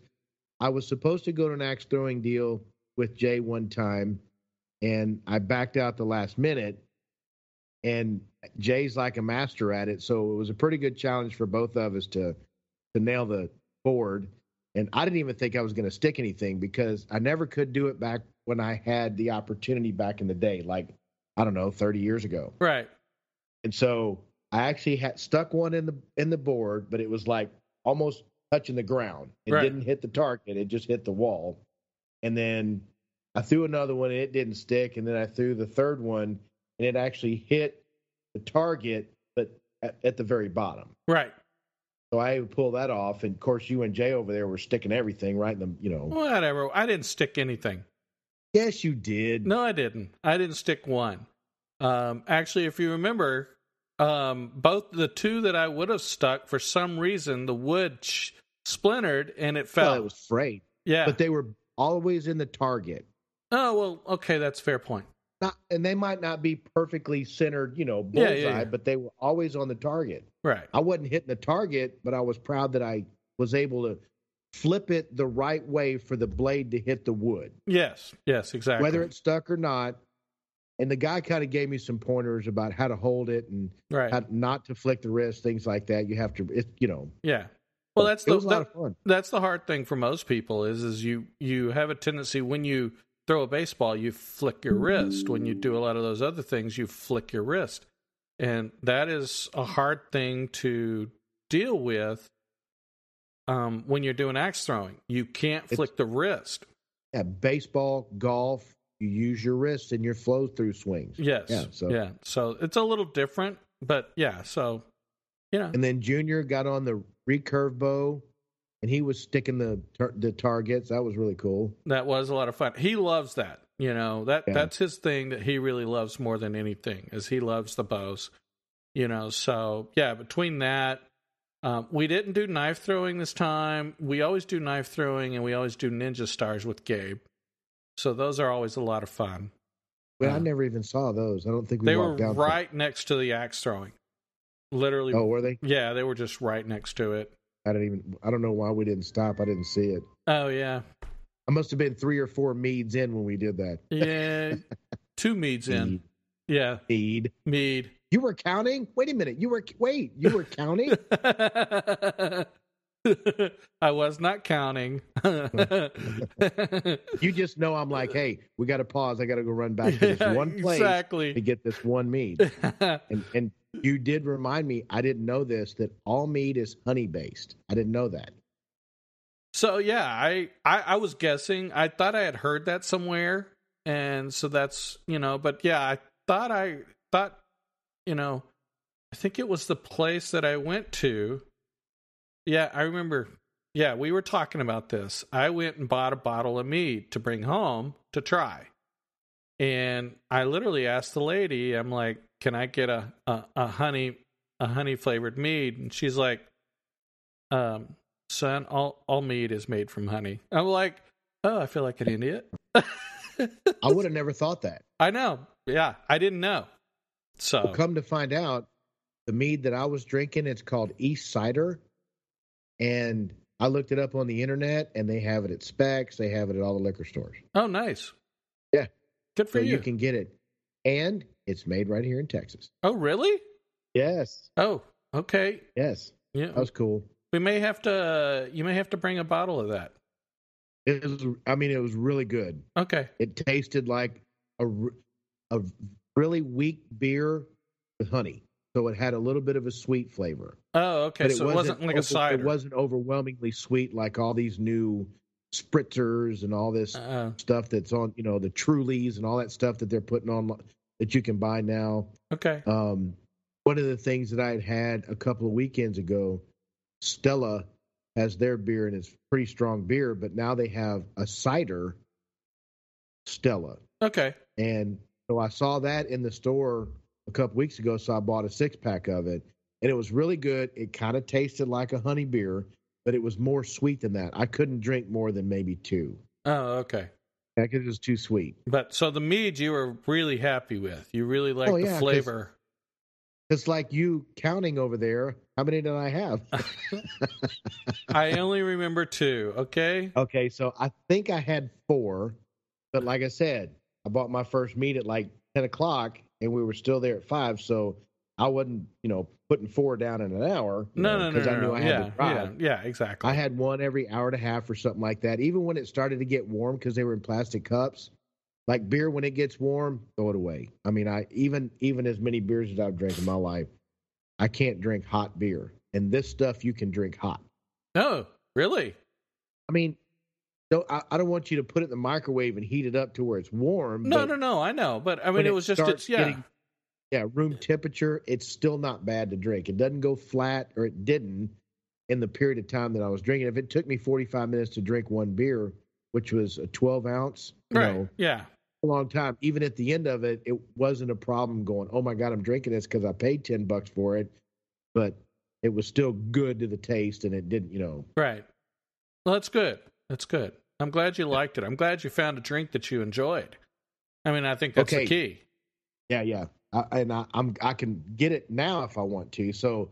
I was supposed to go to an axe throwing deal with Jay one time and I backed out the last minute. And Jay's like a master at it. So it was a pretty good challenge for both of us to to nail the board. And I didn't even think I was going to stick anything because I never could do it back when I had the opportunity back in the day, like I don't know, 30 years ago. Right. And so I actually had stuck one in the in the board, but it was like almost touching the ground. It Right. didn't hit the target; it just hit the wall. And then I threw another one, and it didn't stick. And then I threw the third one, and it actually hit the target, but at, at the very bottom. Right. So I would pull that off. And of course, you and Jay over there were sticking everything right in the, you know. Whatever. I didn't stick anything. Yes, you did. No, I didn't. I didn't stick one. Um, actually, if you remember, um, both the two that I would have stuck, for some reason, the wood sh- splintered and it fell. Well, it was frayed, yeah. but they were always in the target. oh, well, okay. That's a fair point. not and they might not be perfectly centered, you know, Yeah, bullseye, yeah, yeah. but they were always on the target. Right. I wasn't hitting the target, but I was proud that I was able to flip it the right way for the blade to hit the wood, Yes. Yes, exactly. whether it stuck or not. And the guy kind of gave me some pointers about how to hold it and right. how not to flick the wrist, things like that. You have to, it, you know. yeah. Well, that's the was a lot that- that's the hard thing for most people is is you you have a tendency when you throw a baseball you flick your wrist when you do a lot of those other things you flick your wrist and that is a hard thing to deal with um, when you're doing axe throwing you can't It's- flick the wrist at baseball, golf, you use your wrist and your flow through swings. yes Yeah, so- yeah so it's a little different but yeah so you know And then Junior got on the recurve bow, and he was sticking the tar- the targets. That was really cool. That was a lot of fun. He loves that. You know, that Yeah. that's his thing that he really loves more than anything is he loves the bows. You know, so yeah, between that um, we didn't do knife throwing this time. We always do knife throwing and we always do ninja stars with Gabe. So those are always a lot of fun. But Uh, I never even saw those. I don't think we they were right next to the axe throwing. Literally Oh, were they? yeah, they were just right next to it. I didn't even. I don't know why we didn't stop. I didn't see it. Oh yeah. I must have been three or four meads in when we did that. Yeah. Two meads in. Yeah, Mead. mead. You were counting? Wait a minute. You were wait. You were counting? I was not counting. you just know I'm like, hey, we got to pause. I got to go run back to this one place exactly. to get this one mead. And and you did remind me. I didn't know this that all mead is honey based. I didn't know that. so yeah, I, I I was guessing. I thought I had heard that somewhere, and so that's you know. But yeah, I thought I thought you know. I think it was the place that I went to. Yeah, I remember. Yeah, we were talking about this. I went and bought a bottle of mead to bring home to try. And I literally asked the lady, I'm like, "Can I get a a, a honey a honey flavored mead?" And she's like, "Um, son, all all mead is made from honey." I'm like, "Oh, I feel like an idiot." I would have never thought that. I know. Yeah, I didn't know. So Well, come to find out, the mead that I was drinking, it's called East Cider, and I looked it up on the internet, and they have it at Spec's. They have it at all the liquor stores. Oh, nice. Yeah. Good for so you. you can get it, and it's made right here in Texas. Oh, really? Yes, Oh, okay. yes, Yeah. that was cool. We may have to. You may have to bring a bottle of that. It was, I mean, it was really good. Okay. It tasted like a a really weak beer with honey. So it had a little bit of a sweet flavor. Oh, okay. But so it wasn't like a over- cider. It wasn't overwhelmingly sweet like all these new spritzers and all this Uh, stuff that's on, you know, the Trulies and all that stuff that they're putting on that you can buy now. okay. Um, one of the things that I had had a couple of weekends ago, Stella has their beer and it's pretty strong beer, but now they have a cider Stella. Okay. And so I saw that in the store a couple weeks ago, so I bought a six pack of it, and it was really good. It kind of tasted like a honey beer, but it was more sweet than that. I couldn't drink more than maybe two Oh, okay. Yeah, because it was too sweet. But so the mead you were really happy with. You really liked Oh, the flavor. It's like you counting over there. How many did I have? I only remember two. Okay. okay, so I think I had four, but like I said, I bought my first meat at like ten o'clock, and we were still there at five. So I wasn't, you know, putting four down in an hour. No, know, no, no, 'cause no. I knew no. I had yeah, to drive. yeah, yeah, exactly. I had one every hour and a half or something like that. Even when it started to get warm because they were in plastic cups. Like beer, when it gets warm, throw it away. I mean, I even even as many beers as I've drank in my life, I can't drink hot beer. And this stuff you can drink hot. No, really? I mean, don't I, I don't want you to put it in the microwave and heat it up to where it's warm. No, no, no. I know, but I mean, it was just it's yeah. getting- yeah, room temperature, it's still not bad to drink. It doesn't go flat, or it didn't in the period of time that I was drinking. If it took me 45 minutes to drink one beer, which was a 12 ounce, you right. know, Yeah. a long time. Even at the end of it, it wasn't a problem going, oh my God, I'm drinking this because I paid 10 bucks for it. But it was still good to the taste and it didn't, you know. Right. Well, that's good. That's good. I'm glad you liked it. I'm glad you found a drink that you enjoyed. I mean, I think that's Okay. the key. Yeah, yeah. I, and I, I'm I can get it now if I want to. So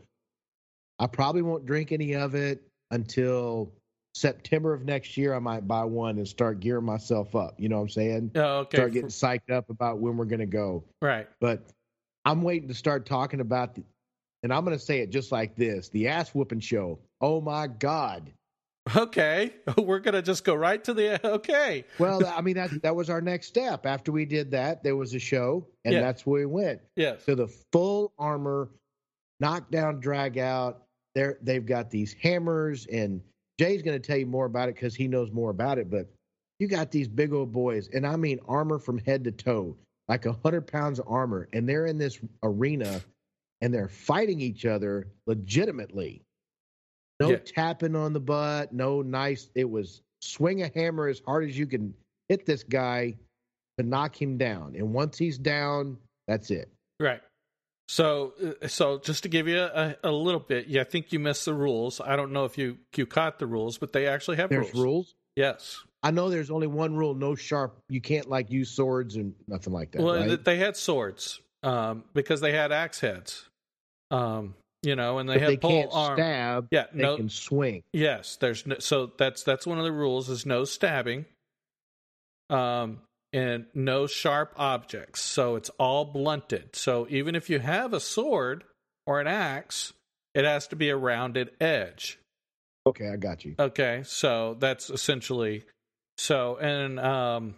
I probably won't drink any of it until September of next year. I might buy one and start gearing myself up. You know what I'm saying? Oh, okay. Start getting psyched up about when we're going to go. right. But I'm waiting to start talking about the, and I'm going to say it just like this: the ass whooping show. Oh my God! Okay. We're going to just go right to the okay. Well, I mean that that was our next step. After we did that, there was a show, and Yeah. that's where we went. yeah to the full armor, knockdown, drag out. They're, they've got these hammers, and Jay's going to tell you more about it because he knows more about it. But you got these big old boys, and I mean armor from head to toe, like a hundred pounds of armor, and they're in this arena, and they're fighting each other legitimately. No Yeah. tapping on the butt, no nice. It was swing a hammer as hard as you can hit this guy to knock him down, and once he's down, that's it. Right. So, uh, so just to give you a, a little bit, yeah, I think you missed the rules. I don't know if you you caught the rules, but they actually have There's rules. rules. Yes. I know there's only one rule: no sharp. You can't like use swords and nothing like that. well, right? they had swords um, because they had axe heads. Um, you know, and they But had they pole can't arm. stab. Yeah, They no. can swing. Yes, there's no, so that's that's one of the rules is no stabbing. Um, and no sharp objects. So it's all blunted. So even if you have a sword or an axe, it has to be a rounded edge. Okay, I got you. Okay, so that's essentially so, and um,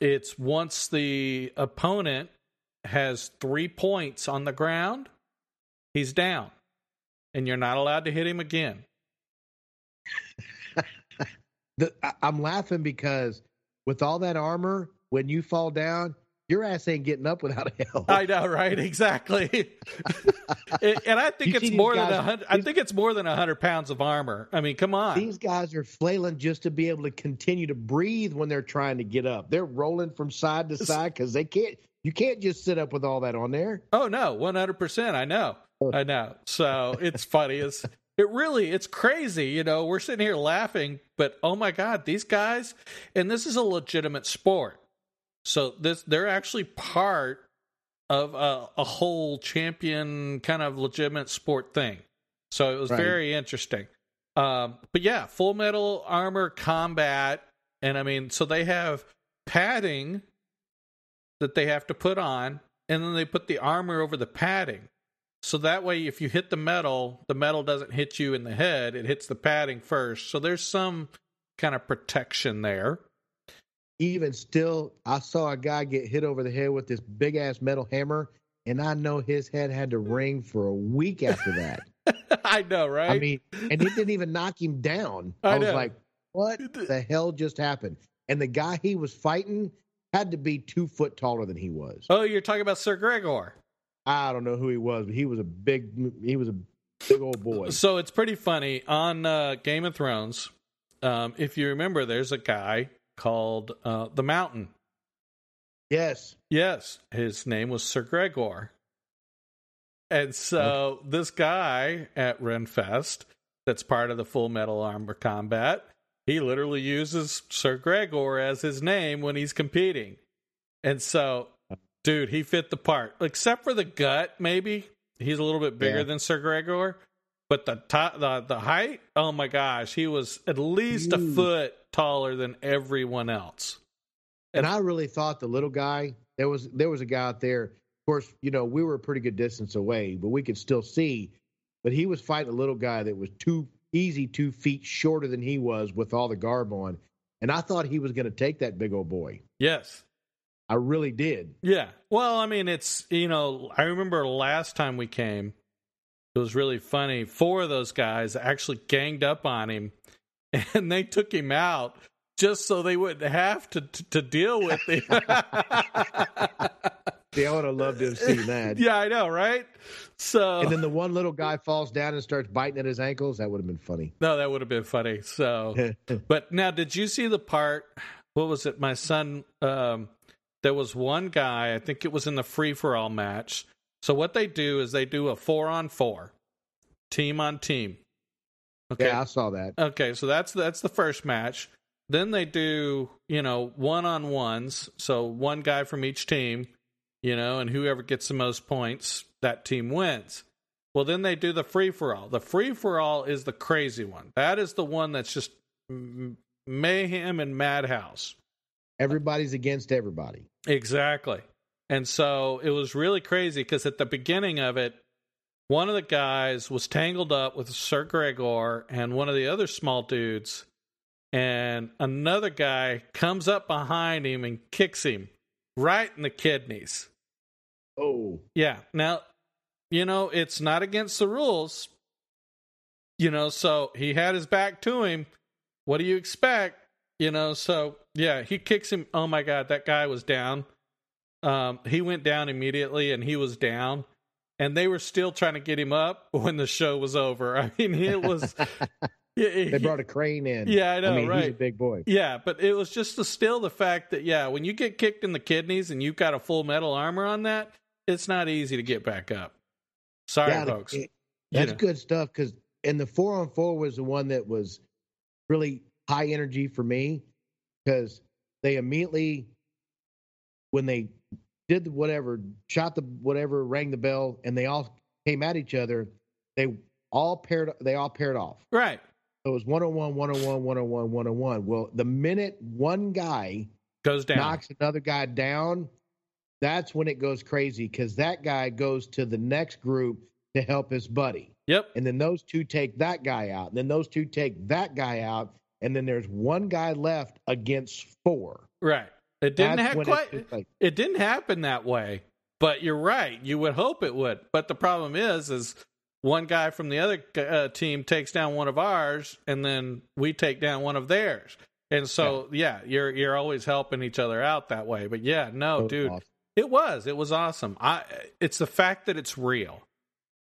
it's once the opponent has three points on the ground, he's down, and you're not allowed to hit him again. The, I, I'm laughing because with all that armor, when you fall down, your ass ain't getting up without a help. I know, right? Exactly. and I think You it's more than a hundred. I think it's more than a hundred pounds of armor. I mean, come on. These guys are flailing just to be able to continue to breathe when they're trying to get up. They're rolling from side to side because they can't. You can't just sit up with all that on there. Oh no, one hundred percent. I know. I know. So it's funny. It's it really it's crazy. You know, we're sitting here laughing, but oh my god, these guys, and this is a legitimate sport. So this they're actually part of a, a whole champion kind of legitimate sport thing. So it was Right. very interesting. Um, but yeah, Full Metal Armor Combat, and I mean, so they have padding that they have to put on, and then they put the armor over the padding. So that way, if you hit the metal, the metal doesn't hit you in the head; it hits the padding first. So there's some kind of protection there. Even still, I saw a guy get hit over the head with this big ass metal hammer, and I know his head had to ring for a week after that. I know, right? I mean, and it didn't even knock him down. I I, was know. like, what the hell just happened? And the guy he was fighting had to be two foot taller than he was. oh, you're talking about Sir Gregor. I don't know who he was, but he was a big, he was a big old boy. So it's pretty funny on uh, Game of Thrones. Um, if you remember, there's a guy called uh, the Mountain. Yes. Yes, his name was Sir Gregor. And so this guy at Renfest, that's part of the Full Metal Armor Combat, he literally uses Sir Gregor as his name when he's competing. And so, dude, he fit the part, except for the gut. Maybe he's a little bit bigger Yeah. than Sir Gregor, but the top, the the height. Oh my gosh, he was at least a foot taller than everyone else. And I really thought the little guy, there was there was a guy out there. Of course, you know, we were a pretty good distance away, but we could still see. But he was fighting a little guy that was two easy two feet shorter than he was with all the garb on. And I thought he was going to take that big old boy. Yes. I really did. Yeah. Well, I mean, it's, you know, I remember last time we came, it was really funny. Four of those guys actually ganged up on him and they took him out just so they wouldn't have to to, to deal with him. See, I would have loved to have seen that. yeah, I know, right? So And then the one little guy falls down and starts biting at his ankles. That would have been funny. no, that would have been funny. So But now, did you see the part? What was it? My son. Um, there was one guy. I think it was in the free for all match. So what they do is they do a four on four, team on team. Okay. Yeah, I saw that. Okay. So that's that's the first match. Then they do you know one on ones. So one guy from each team, you know, and whoever gets the most points, that team wins. Well, then they do the free for all. The free for all is the crazy one. That is the one that's just m- mayhem and madhouse. Everybody's against everybody. Exactly. And so it was really crazy because at the beginning of it, one of the guys was tangled up with Sir Gregor and one of the other small dudes, and another guy comes up behind him and kicks him right in the kidneys. Oh, Yeah. Now, you know, it's not against the rules. You know, so he had his back to him. What do you expect? You know, so yeah, he kicks him. Oh my God, that guy was down. Um, he went down immediately and he was down. And they were still trying to get him up when the show was over. I mean, it was. yeah, they brought a crane in. Yeah, I know, I mean, right? he's a big boy. yeah, but it was just the, still the fact that yeah, when you get kicked in the kidneys and you've got a full metal armor on that, it's not easy to get back up. Sorry, Yeah, folks. it- You that's know. good stuff because and the four on four was the one that was really high energy for me because they immediately when they did whatever shot the whatever rang the bell and they all came at each other they all paired they all paired off Right. so it was one on one one on one one on one one on one well the minute one guy Goes down. knocks another guy down, that's when it goes crazy because that guy goes to the next group to help his buddy. Yep. And then those two take that guy out. And then those two take that guy out. And then there's one guy left against four. Right. It didn't have quite. it's like, It didn't happen that way. But you're right. You would hope it would. But the problem is, is one guy from the other uh, team takes down one of ours, and then we take down one of theirs. And so, yeah, you're you're always helping each other out that way. But yeah, no, so dude, awesome. It was. It was awesome. I it's the fact that it's real.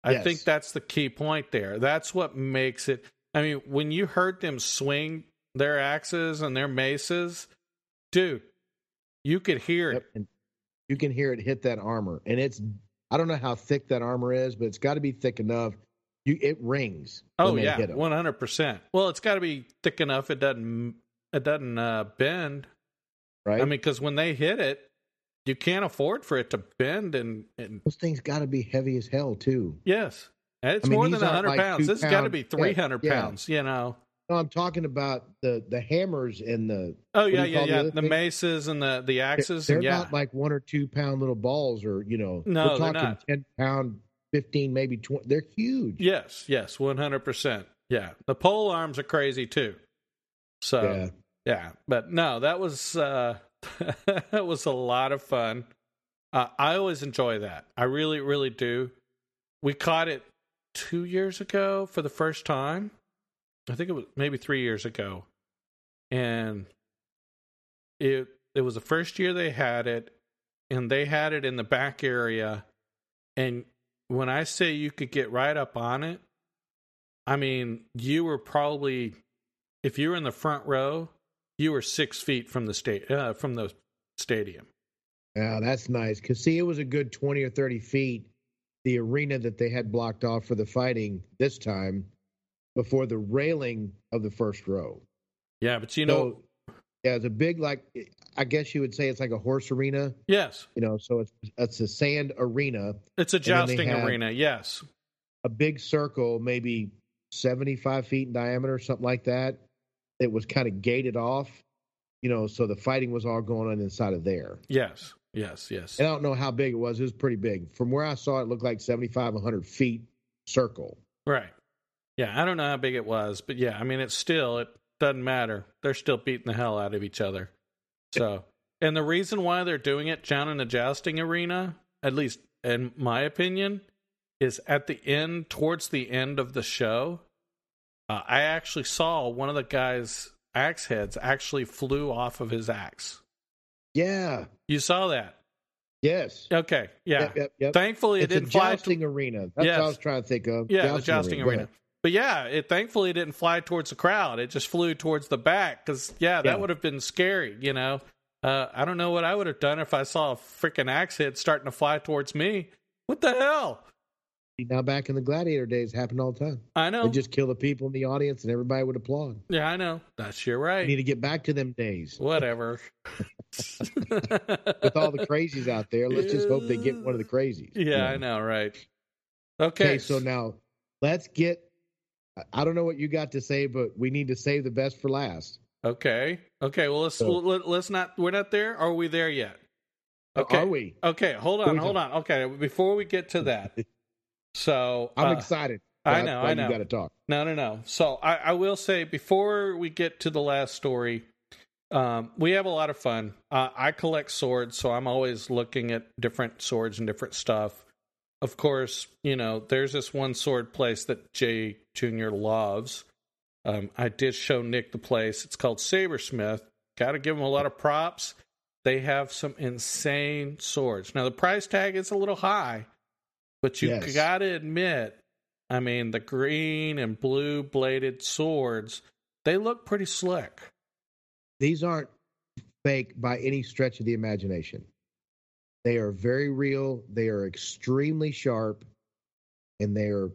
I Yes. think that's the key point there. That's what makes it I mean, when you heard them swing their axes and their maces, dude, you could hear Yep. it. You can hear it hit that armor. And it's, I don't know how thick that armor is, but it's got to be thick enough. You, it rings. Oh yeah, one hundred percent. Well, it's got to be thick enough it doesn't it doesn't uh, bend. right? I mean, because when they hit it, you can't afford for it to bend and, and Those things got to be heavy as hell too. yes, it's I mean, more than 100 like pounds. This has got to be 300 yeah. pounds, you know. No, I'm talking about the the hammers and the Oh do yeah, yeah, the yeah. The maces and the the axes. they're and yeah, not like one or two pound little balls or you know No, we're they're talking not. 10 pound 15 maybe 20 they're huge yes, yes, one hundred percent. Yeah, the pole arms are crazy too. So yeah yeah, but no, that was uh that was a lot of fun. Uh, I always enjoy that. I really, really do. We caught it two years ago for the first time. I think it was maybe three years ago, and it it was the first year they had it, and they had it in the back area. And when I say you could get right up on it, I mean you were probably if you were in the front row, you were six feet from the state uh, from the stadium. yeah that's nice because see it was a good 20 or 30 feet the arena that they had blocked off for the fighting this time before the railing of the first row Yeah, but you know, so yeah it's a big like i guess you would say it's like a horse arena yes, you know so it's it's a sand arena it's a jousting arena. Yes, a big circle, maybe 75 feet in diameter, something like that. It was kind of gated off, you know, so the fighting was all going on inside of there. yes, yes, yes. And I don't know how big it was. It was pretty big. From where I saw it, it looked like 75, 100 feet circle. Right. Yeah, I don't know how big it was, but yeah, I mean, it's still it doesn't matter. They're still beating the hell out of each other. So, and the reason why they're doing it down in the jousting arena, at least in my opinion, is at the end, towards the end of the show. Uh, I actually saw one of the guys' axe heads actually flew off of his axe. Yeah. You saw that? Yes. Okay. Yeah. Yep, yep, yep. Thankfully, It's it a didn't fly. jousting arena. That's Yes. what I was trying to think of. Yeah, the jousting Go arena. But yeah, it thankfully didn't fly towards the crowd. It just flew towards the back because yeah, that Yeah. would have been scary. You know, uh, I don't know what I would have done if I saw a freaking axe head starting to fly towards me. What the hell? Now, back in the gladiator days, happened all the time. I know. They just kill the people in the audience and everybody would applaud. yeah, I know. That's you're We right. need to get back to them days. Whatever. With all the crazies out there, let's just hope they get one of the crazies. yeah, I know. Right. Okay. Okay, so now let's get. I- don't know what you got to say, but we need to save the best for last. Okay. Okay. Well, let's So- let, let's not. We're not there. Are we there yet? Okay. Are we? Okay. Hold on. Hold on. Okay. Before we get to that, so I'm uh, excited. I know, I know. You got to talk. No, no, no. So I, I will say before we get to the last story, um, we have a lot of fun. Uh, I collect swords, so I'm always looking at different swords and different stuff. Of course, you know, there's this one sword place that Jay Jr. loves. Um, I did show Nick the place. It's called Sabersmith. Got to give them a lot of props. They have some insane swords. Now, the price tag is a little high, but you Yes. got to admit, I mean, the green and blue bladed swords, they look pretty slick. These aren't fake by any stretch of the imagination. They are very real. They are extremely sharp, and they are.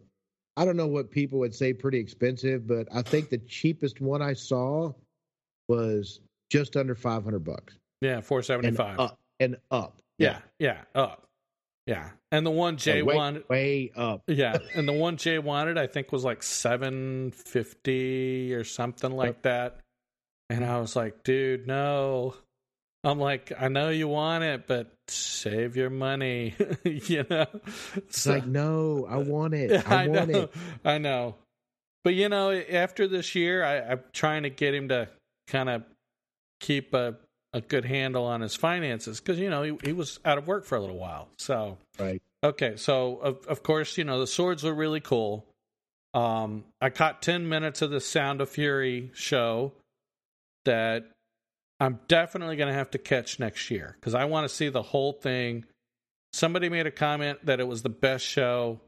I don't know what people would say pretty expensive, but I think the cheapest one I saw was just under 500 bucks. Yeah, 475. and up and up. Yeah, yeah, up. Yeah, and the one Jay way, wanted, way up. yeah, and the one Jay wanted, I think, was like seven fifty or something like that. And I was like, dude, no. I'm like, I know you want it, but save your money, you know. It's like, no, I want it. I, I want know, it. I know. But you know, after this year, I, I'm trying to get him to kind of keep a, a good handle on his finances because you know he, he was out of work for a little while. So Right. okay, so of of course you know the swords were really cool. Um, I caught ten minutes of the Sound of Fury show that I'm definitely going to have to catch next year because I want to see the whole thing. Somebody made a comment that it was the best show.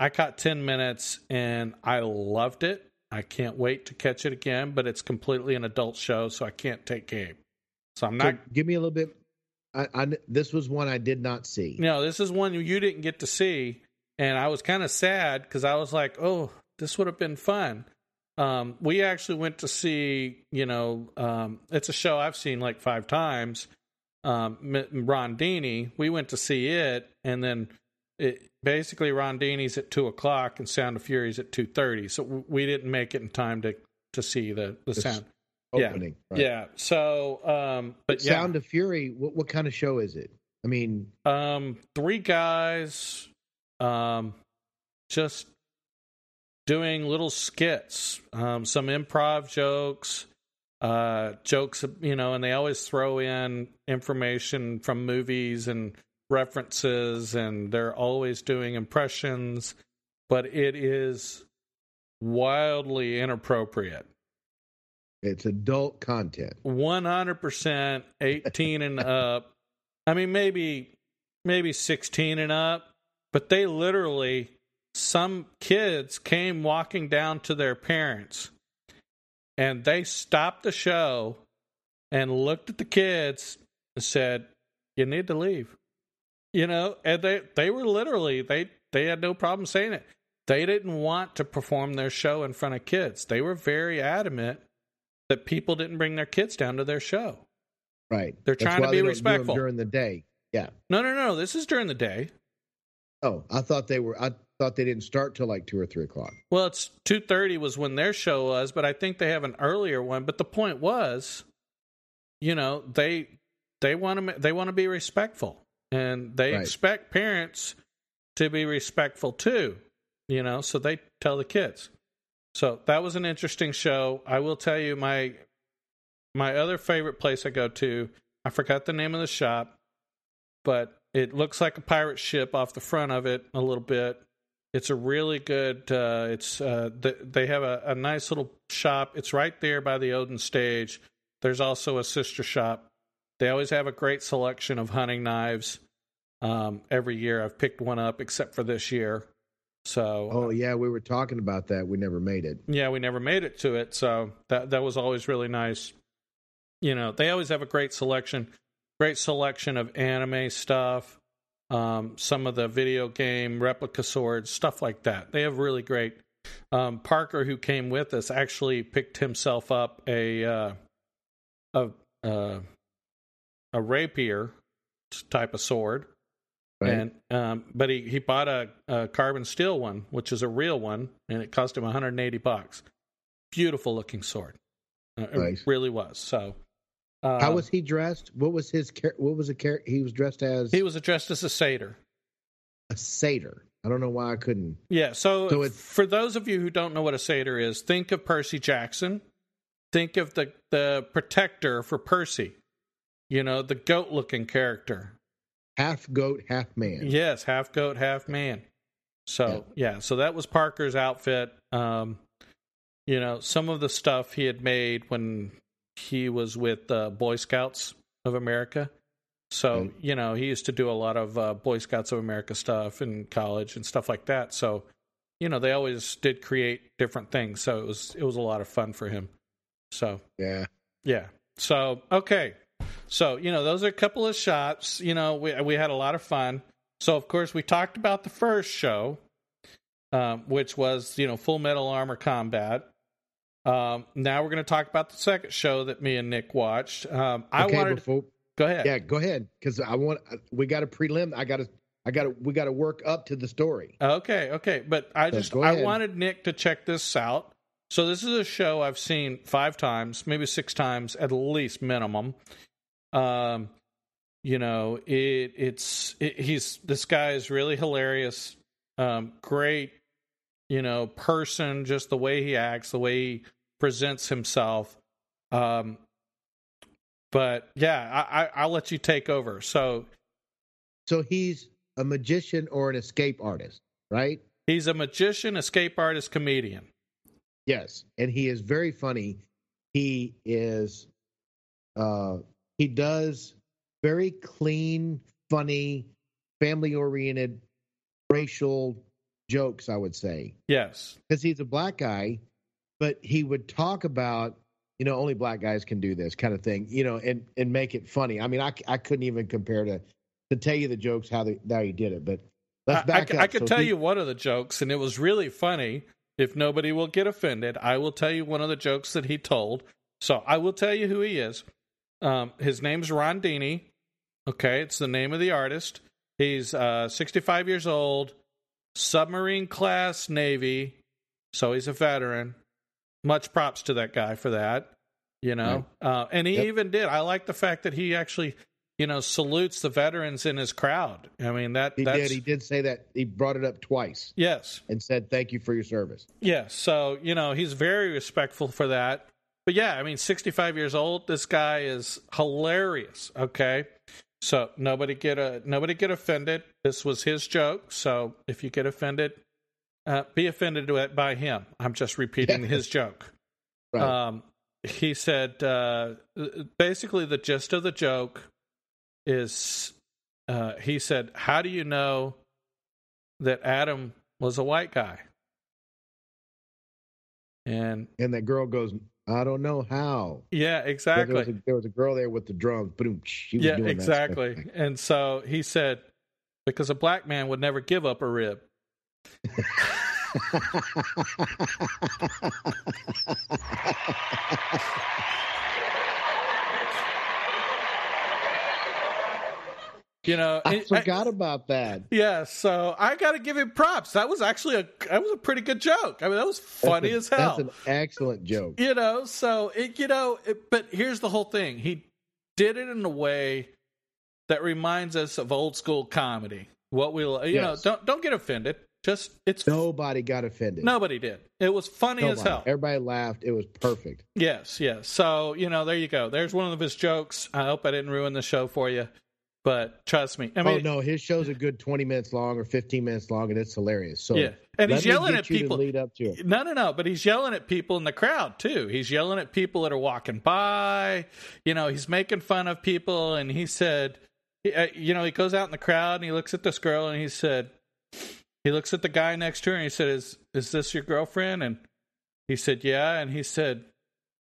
I caught 10 minutes and I loved it. I can't wait to catch it again, but it's completely an adult show, so I can't take Gabe. So I'm not. So give me a little bit. I, I, this was one I did not see. No, this is one you didn't get to see, and I was kind of sad because I was like, "Oh, this would have been fun." Um, we actually went to see, you know, um, it's a show I've seen like five times. um, Rondini. We went to see it, and then it, basically Rondini's at two o'clock and Sound of Fury's at two thirty. So we didn't make it in time to to see the the sound opening. Yeah, right. yeah. So, um, but yeah. Sound of Fury. What, what kind of show is it? I mean, um, three guys, um, just doing little skits, um, some improv jokes, uh, jokes, you know, and they always throw in information from movies and references, and they're always doing impressions, but it is wildly inappropriate. It's adult content. 100% 18 and up. I mean, maybe maybe 16 and up, but they literally some kids came walking down to their parents and they stopped the show and looked at the kids and said, "You need to leave." You know, and they they were literally they they had no problem saying it. They didn't want to perform their show in front of kids. They were very adamant that people didn't bring their kids down to their show. Right. They're That's trying to be respectful during the day. Yeah. No, no, no. This is during the day. Oh, I thought they were. I thought they didn't start till like two or three o'clock. Well, it's two thirty was when their show was, but I think they have an earlier one. But the point was, you know, they they want to they want to be respectful, and they right. expect parents to be respectful too. You know, so they tell the kids. So that was an interesting show. I will tell you my my other favorite place I go to. I forgot the name of the shop, but it looks like a pirate ship off the front of it a little bit. It's a really good. Uh, it's uh, th- they have a, a nice little shop. It's right there by the Odin stage. There's also a sister shop. They always have a great selection of hunting knives. Um, every year I've picked one up, except for this year. So Oh yeah, we were talking about that. We never made it. Yeah, we never made it to it. So that that was always really nice. You know, they always have a great selection, great selection of anime stuff, um, some of the video game replica swords, stuff like that. They have really great. Um, Parker, who came with us, actually picked himself up a uh, a uh, a rapier type of sword Right. And um, but he, he bought a, a, carbon steel one, which is a real one, and it cost him 180 bucks. Beautiful looking sword. Uh, nice. It really was. So, uh, how was he dressed? What was his what was the character he was dressed as? He was dressed as a satyr. A satyr. I don't know why I couldn't. Yeah. So, so for those of you who don't know what a satyr is, think of Percy Jackson. Think of the the protector for Percy. You know, the goat looking character half goat, half man. Yes, half goat, half man. So yeah, yeah so that was Parker's outfit. Um, you know, some of the stuff he had made when he was with uh, Boy Scouts of America. So you know, he used to do a lot of uh, Boy Scouts of America stuff in college and stuff like that. So you know, they always did create different things. So it was it was a lot of fun for him. So yeah, yeah. So okay, so, you know, those are a couple of shots. You know, we we had a lot of fun. So, of course, we talked about the first show, um, which was, you know, Full Metal Armor Combat. Um, now we're going to talk about the second show that me and Nick watched. Um, I okay, wanted before, go ahead. Yeah, go ahead because I want we got a prelim. I got to I got to we got to work up to the story. Okay, okay, but I so just I wanted Nick to check this out. So this is a show I've seen five times, maybe six times at least minimum. Um, you know, it it's it, he's this guy is really hilarious. Um, great, you know, person. Just the way he acts, the way he presents himself. Um, but yeah, I, I I'll let you take over. So, so he's a magician or an escape artist, right? He's a magician, escape artist, comedian. Yes, and he is very funny. He is uh he does very clean, funny, family oriented, racial jokes, I would say. Yes. Because he's a black guy, but he would talk about, you know, only black guys can do this kind of thing, you know, and, and make it funny. I mean, I, I couldn't even compare to, to tell you the jokes, how, the, how he did it, but let's back I, up. I could so tell he, you one of the jokes, and it was really funny. If nobody will get offended, I will tell you one of the jokes that he told. So I will tell you who he is. Um, his name's Rondini. Okay, it's the name of the artist. He's uh, 65 years old, submarine class Navy, so he's a veteran. Much props to that guy for that. You know, uh, and he Yep. even did. I like the fact that he actually, you know, salutes the veterans in his crowd. I mean that He did. He did say that. He brought it up twice yes, and said, "Thank you for your service." yes. So you know, he's very respectful for that. But yeah, I mean, 65 years old. This guy is hilarious. Okay, so nobody get a nobody get offended. This was his joke. So if you get offended, uh, be offended by him. I'm just repeating his joke. Right. Um, he said uh, basically the gist of the joke is uh, he said, "How do you know that Adam was a white guy?" And and that girl goes, "I don't know how." yeah, There was, exactly. a, there was a girl there with the drums. Boom. She was Yeah, doing that exactly. And so he said, because a black man would never give up a rib. You know, I it- forgot about that. Yeah, so I got to give him props. That was actually a that was a pretty good joke. I mean, that was funny That's as a- hell. That's an excellent joke. you know, so it you know, it, but here's the whole thing. He did it in a way that reminds us of old school comedy. What we'll you know, don't don't get offended. Just it's Nobody got offended. nobody did. It was funny as hell. Everybody laughed. It was perfect. Yes, yes. So, you know, there you go. There's one of his jokes. I hope I didn't ruin the show for you. But trust me. I mean, oh no, his show's a good twenty minutes long or fifteen minutes long, and it's hilarious. So yeah. And he's yelling at people. lead up to it. No, no, no. But he's yelling at people in the crowd too. He's yelling at people that are walking by. You know, he's making fun of people. And he said, uh, you know, he goes out in the crowd and he looks at this girl and he said, he looks at the guy next to her and he said, "Is is this your girlfriend?" And he said, "Yeah." And he said,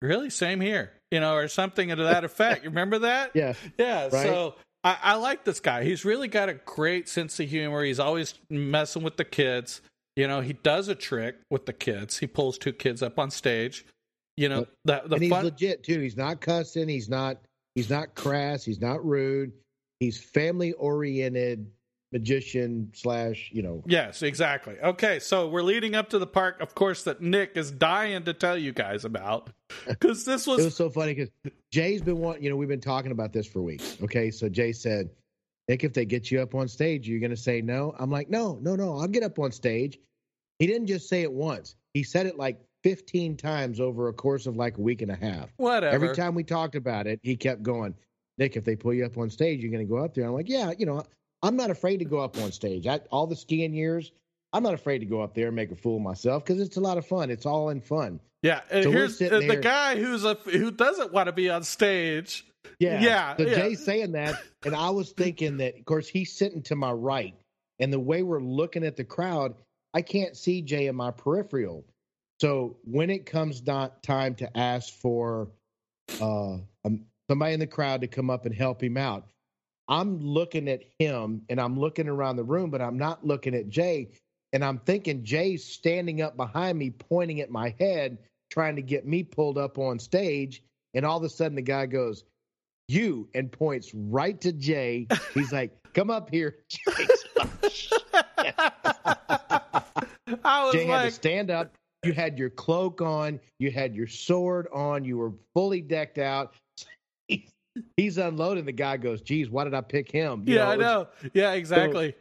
"Really? Same here." You know, or something to that effect. You remember that? Yeah, Yeah, Right. so I, I like this guy. He's really got a great sense of humor. He's always messing with the kids. You know, he does a trick with the kids. He pulls two kids up on stage. You know, the the and he's fun. legit too. He's not cussing. He's not. He's not crass. He's not rude. He's family oriented magician slash. You know, Yes, exactly. Okay, so we're leading up to the park, of course, that Nick is dying to tell you guys about because this was it was, was so funny because Jay's been wanting. You know, we've been talking about this for weeks. Okay, so Jay said, "Nick, if they get you up on stage, you're going to say no." I'm like, "No, no, no. I'll get up on stage." He didn't just say it once. He said it like 15 times over a course of like a week and a half. whatever. Every time we talked about it, he kept going, Nick, if they pull you up on stage, you're going to go up there. I'm like, yeah, you know, I'm not afraid to go up on stage. I, all the skiing years, I'm not afraid to go up there and make a fool of myself because it's a lot of fun. It's all in fun. Yeah, and So here's the there- guy who's a who doesn't want to be on stage. Yeah. Yeah, So yeah. Jay's saying that. And I was thinking that, of course, he's sitting to my right. And the way we're looking at the crowd, I can't see Jay in my peripheral. So when it comes not time to ask for uh, um, somebody in the crowd to come up and help him out, I'm looking at him and I'm looking around the room, but I'm not looking at Jay. And I'm thinking Jay's standing up behind me, pointing at my head, trying to get me pulled up on stage. And all of a sudden, the guy goes, You, and points right to Jay. He's like, Come up here. I was Jay had to stand up. You had your cloak on. You had your sword on. You were fully decked out. He's, unloading. The guy goes, "Geez, why did I pick him?" You yeah, I it was- know. Yeah, exactly.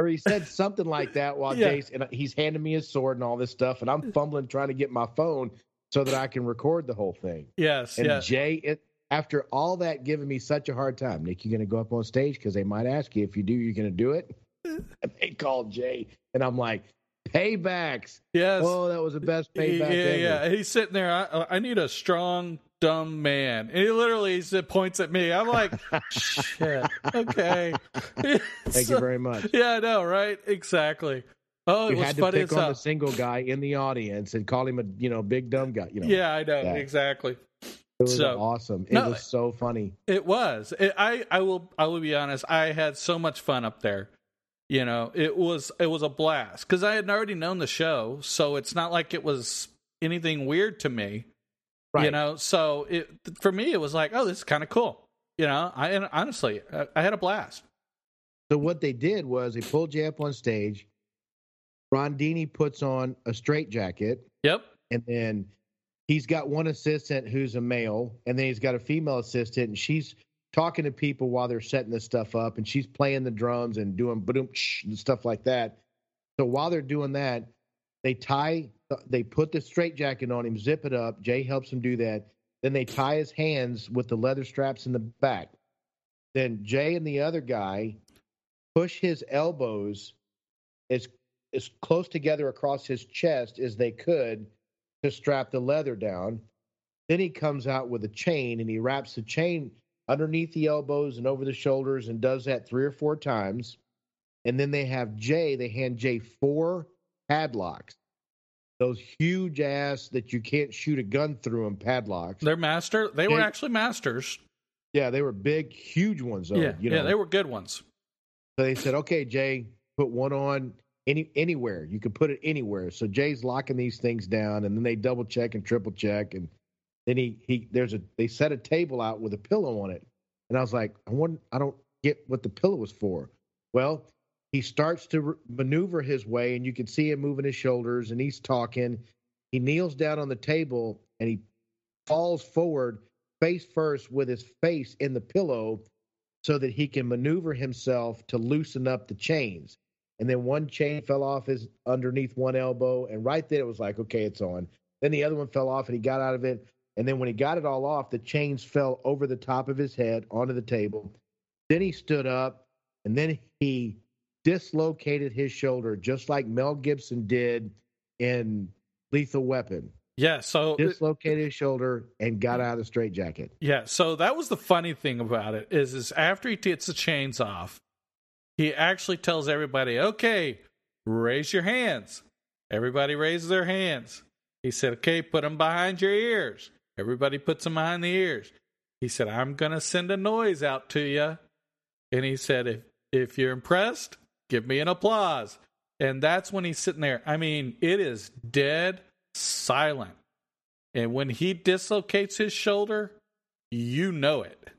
Or he said something like that while Yeah. Jay's and he's handing me his sword and all this stuff, and I'm fumbling trying to get my phone so that I can record the whole thing. yes, And yeah. Jay, it, after all that, giving me such a hard time, Nick, you're going to go up on stage because they might ask you if you do, you're going to do it. And they called Jay, and I'm like, paybacks. Yes. Oh, that was the best payback yeah, ever. yeah. He's sitting there. I, I need a strong, dumb man. And he literally points at me. I'm like, shit. Okay. Thank you very much. Yeah, I know, right? Exactly. Oh, it You was had to funny pick on the single guy in the audience and call him a you know big dumb guy. You know, Yeah, I know that. exactly. it was so- awesome. It No, was so funny. It was. It, I I will I will be honest. I had so much fun up there. You know, it was it was a blast because I had already known the show, so it's not like it was anything weird to me. Right. You know, so it for me it was like, oh, this is kind of cool. You know, I and honestly, I, I had a blast. So what they did was they pulled you up on stage. Rondini puts on a straight jacket. Yep. And then he's got one assistant who's a male, and then he's got a female assistant, and she's talking to people while they're setting this stuff up, and she's playing the drums and doing boom and stuff like that. So while they're doing that, they tie, they put the straight jacket on him, zip it up. Jay helps him do that. Then they tie his hands with the leather straps in the back. Then Jay and the other guy push his elbows as as close together across his chest as they could to strap the leather down. Then he comes out with a chain and he wraps the chain underneath the elbows and over the shoulders and does that three or four times. And then they have Jay, they hand Jay four padlocks. Those huge ass that you can't shoot a gun through them padlocks. They're master. They were actually masters. Yeah, they were big, huge ones. Though, yeah, you know? yeah, they were good ones. So they said, "Okay, Jay, put one on any anywhere. You can put it anywhere." So Jay's locking these things down, and then they double check and triple check, and then he he there's a they set a table out with a pillow on it, and I was like, I want I don't get what the pillow was for. Well, he starts to re- maneuver his way, and you can see him moving his shoulders, and he's talking. He kneels down on the table, and he falls forward face first with his face in the pillow so that he can maneuver himself to loosen up the chains. And then one chain fell off his underneath one elbow, and right there it was like, okay, it's on. Then the other one fell off, and he got out of it. And then when he got it all off, the chains fell over the top of his head onto the table. Then he stood up, and then he dislocated his shoulder, just like Mel Gibson did in Lethal Weapon. Yeah, so dislocated his shoulder and got out of the straitjacket. Yeah, so that was the funny thing about it is is after he gets the chains off, he actually tells everybody, "Okay, raise your hands." Everybody raises their hands. He said, "Okay, put them behind your ears." Everybody puts them behind the ears. He said, "I'm going to send a noise out to you." And he said, "If if you're impressed, give me an applause." And that's when he's sitting there. I mean, it is dead silent. And when he dislocates his shoulder, you know it.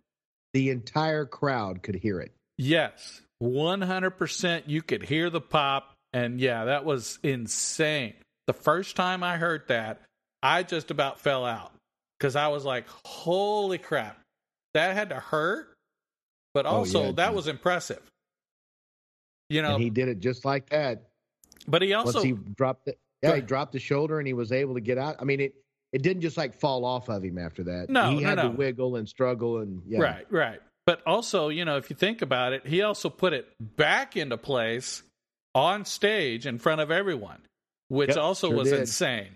The entire crowd could hear it. Yes, 100% you could hear the pop. And yeah, that was insane. The first time I heard that, I just about fell out because I was like, holy crap, that had to hurt. But oh, also, oh, yeah, that was impressive. You know, and he did it just like that. But he also Once he dropped it. Yeah, he dropped the shoulder and he was able to get out. I mean, it it didn't just like fall off of him after that. No, he no, had no. to wiggle and struggle and yeah. Right, right. But also, you know, if you think about it, he also put it back into place on stage in front of everyone, which Yep, also sure was did. insane.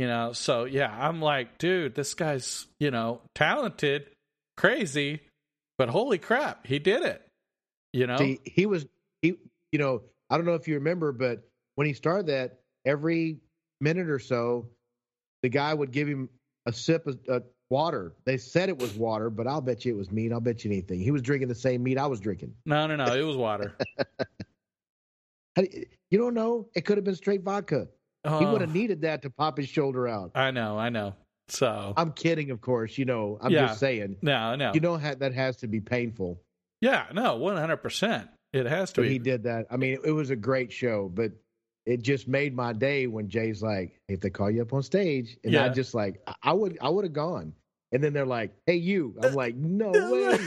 You know, so yeah, I'm like, dude, this guy's, you know, talented, crazy, but holy crap, he did it. You know? See, he was he. You know, I don't know if you remember, but when he started that, every minute or so, the guy would give him a sip of uh, water. They said it was water, but I'll bet you it was mead. I'll bet you anything. He was drinking the same mead I was drinking. no, no, no, it was water. How do you, you don't know? It could have been straight vodka. He uh, Oh, would have needed that to pop his shoulder out. I know, I know. So, I'm kidding, of course. You know, I'm Yeah. just saying. no, no. You know that has to be painful. yeah, no, 100%. It has to But be. he did that. I mean, it was a great show, but it just made my day when Jay's like, if they call you up on stage, and I just like, I- I would, I would have gone. And then they're like, "Hey, you!" I'm like, "No way!"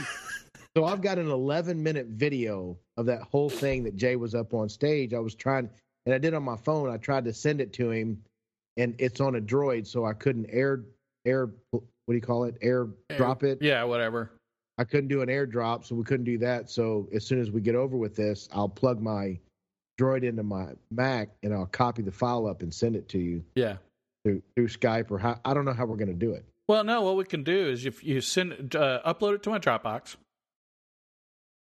so I've got an 11 minute video of that whole thing that Jay was up on stage. I was trying, and I did on my phone. I tried to send it to him, and it's on a droid, so I couldn't air, air, what do you call it? Air drop it. Yeah, whatever. I couldn't do an airdrop, so we couldn't do that. So as soon as we get over with this, I'll plug my droid into my Mac and I'll copy the file up and send it to you Yeah. through, through Skype or how I don't know how we're going to do it. Well, no, what we can do is if you send uh, upload it to my Dropbox,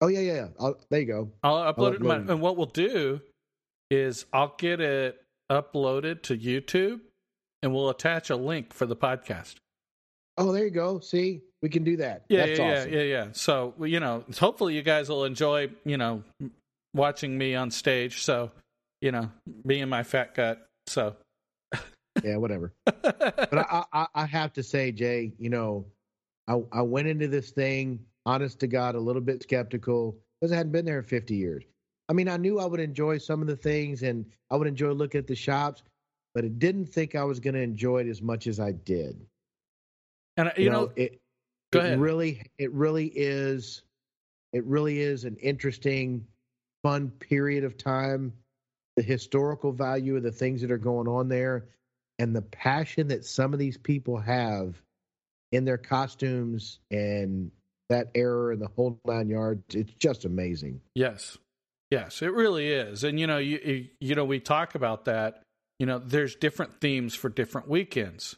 Oh yeah, yeah. yeah. I'll, there you go. I'll upload it to my it. and what we'll do is I'll get it uploaded to YouTube and we'll attach a link for the podcast. Oh, there you go. See, we can do that. Yeah, That's yeah, awesome. yeah, yeah, yeah. So, you know, hopefully you guys will enjoy, you know, watching me on stage. So, you know, being my fat gut. So, Yeah, whatever. But I, I, I have to say, Jay, you know, I, I went into this thing, honest to God, a little bit skeptical because I hadn't been there in 50 years. I mean, I knew I would enjoy some of the things and I would enjoy looking at the shops, but I didn't think I was going to enjoy it as much as I did. And uh, you, you know, know, it, it really, it really is, it really is an interesting, fun period of time. The historical value of the things that are going on there, and the passion that some of these people have in their costumes and that era and the whole nine yards. It's just amazing. Yes, yes, it really is. And you know, you you know, we talk about that. You know, there's different themes for different weekends.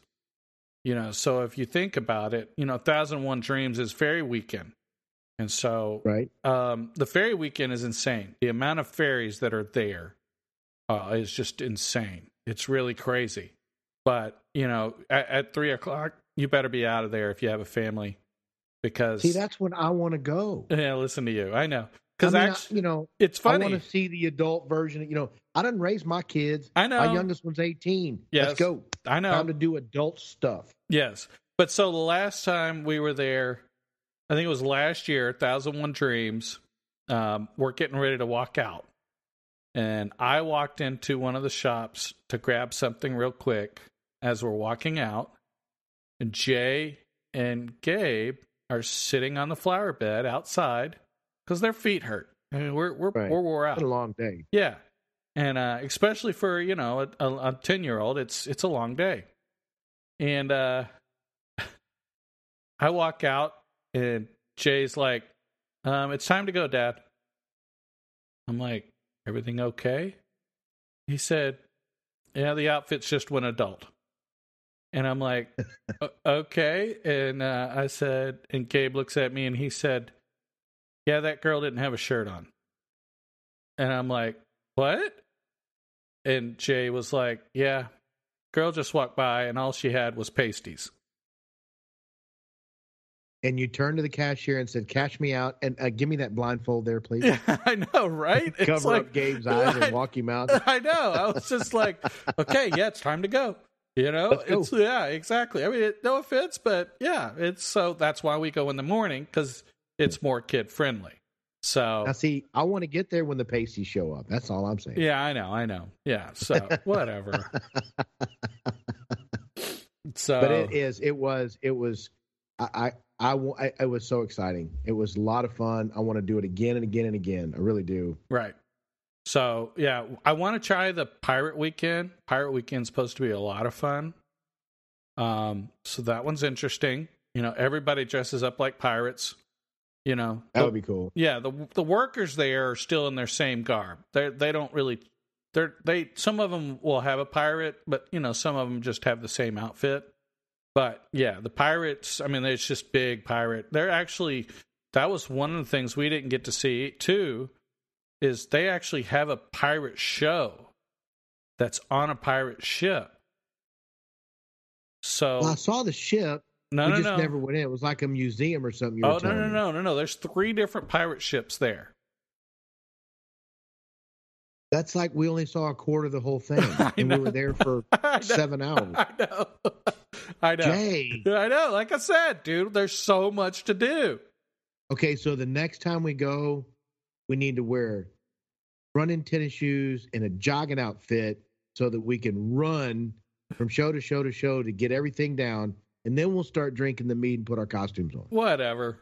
You know, so if you think about it, you know, Thousand One Dreams is fairy weekend. And so, right, um, the fairy weekend is insane. The amount of fairies that are there uh, is just insane. It's really crazy. But you know, at, at, three o'clock, you better be out of there if you have a family, because see, that's when I want to go. Yeah, listen to you. I know because I mean, you know, it's funny. I want to see the adult version. You know, I didn't raise my kids. I know. My youngest one's eighteen. Yes. Let's go. I know. Time to do adult stuff. Yes, but so the last time we were there, I think it was last year, Thousand One Dreams. Um, we're getting ready to walk out, and I walked into one of the shops to grab something real quick as we're walking out. And Jay and Gabe are sitting on the flower bed outside because their feet hurt. I mean, we're we're right. we're wore out. It's a long day. Yeah, and uh, especially for you know a ten year old, it's it's a long day. And uh, I walk out, and Jay's like, um, "It's time to go, Dad." I'm like, "Everything okay?" He said, "Yeah, the outfit's just went adult." And I'm like, okay. And uh, I said, and Gabe looks at me and he said, yeah, that girl didn't have a shirt on. And I'm like, what? And Jay was like, yeah, girl just walked by and all she had was pasties. And you turned to the cashier and said, "Cash me out and uh, give me that blindfold there, please." Yeah, I know, right? Cover like, up Gabe's eyes and walk him out. I know. I was just like, "Okay, yeah, it's time to go." You know, it's yeah, exactly. I mean, it, no offense, but yeah, it's so that's why we go in the morning because it's more kid friendly. So now, see, I want to get there when the pasties show up. That's all I'm saying. Yeah, I know, I know. Yeah, so whatever. so, but it is. It was. It was. I. I. I. It was so exciting. It was a lot of fun. I want to do it again and again and again. I really do. Right. So yeah, I want to try the Pirate Weekend. Pirate Weekend's supposed to be a lot of fun. Um, so that one's interesting. You know, everybody dresses up like pirates. You know, that the, would be cool. Yeah, the the workers there are still in their same garb. They they don't really. They're they some of them will have a pirate, but you know some of them just have the same outfit. But yeah, the pirates. I mean, it's just big pirate. They're actually that was one of the things we didn't get to see too is they actually have a pirate show that's on a pirate ship. So well, I saw the ship. No, we no, just no. never went in. It was like a museum or something. oh no, no, no, no, no. There's three different pirate ships there. That's like we only saw a quarter of the whole thing, and we were there for seven hours. I know, I know. Jay. I know. Like I said, dude, there's so much to do. Okay, so the next time we go, we need to wear running tennis shoes and a jogging outfit so that we can run from show to show to show to get everything down, and then we'll start drinking the mead and put our costumes on. Whatever.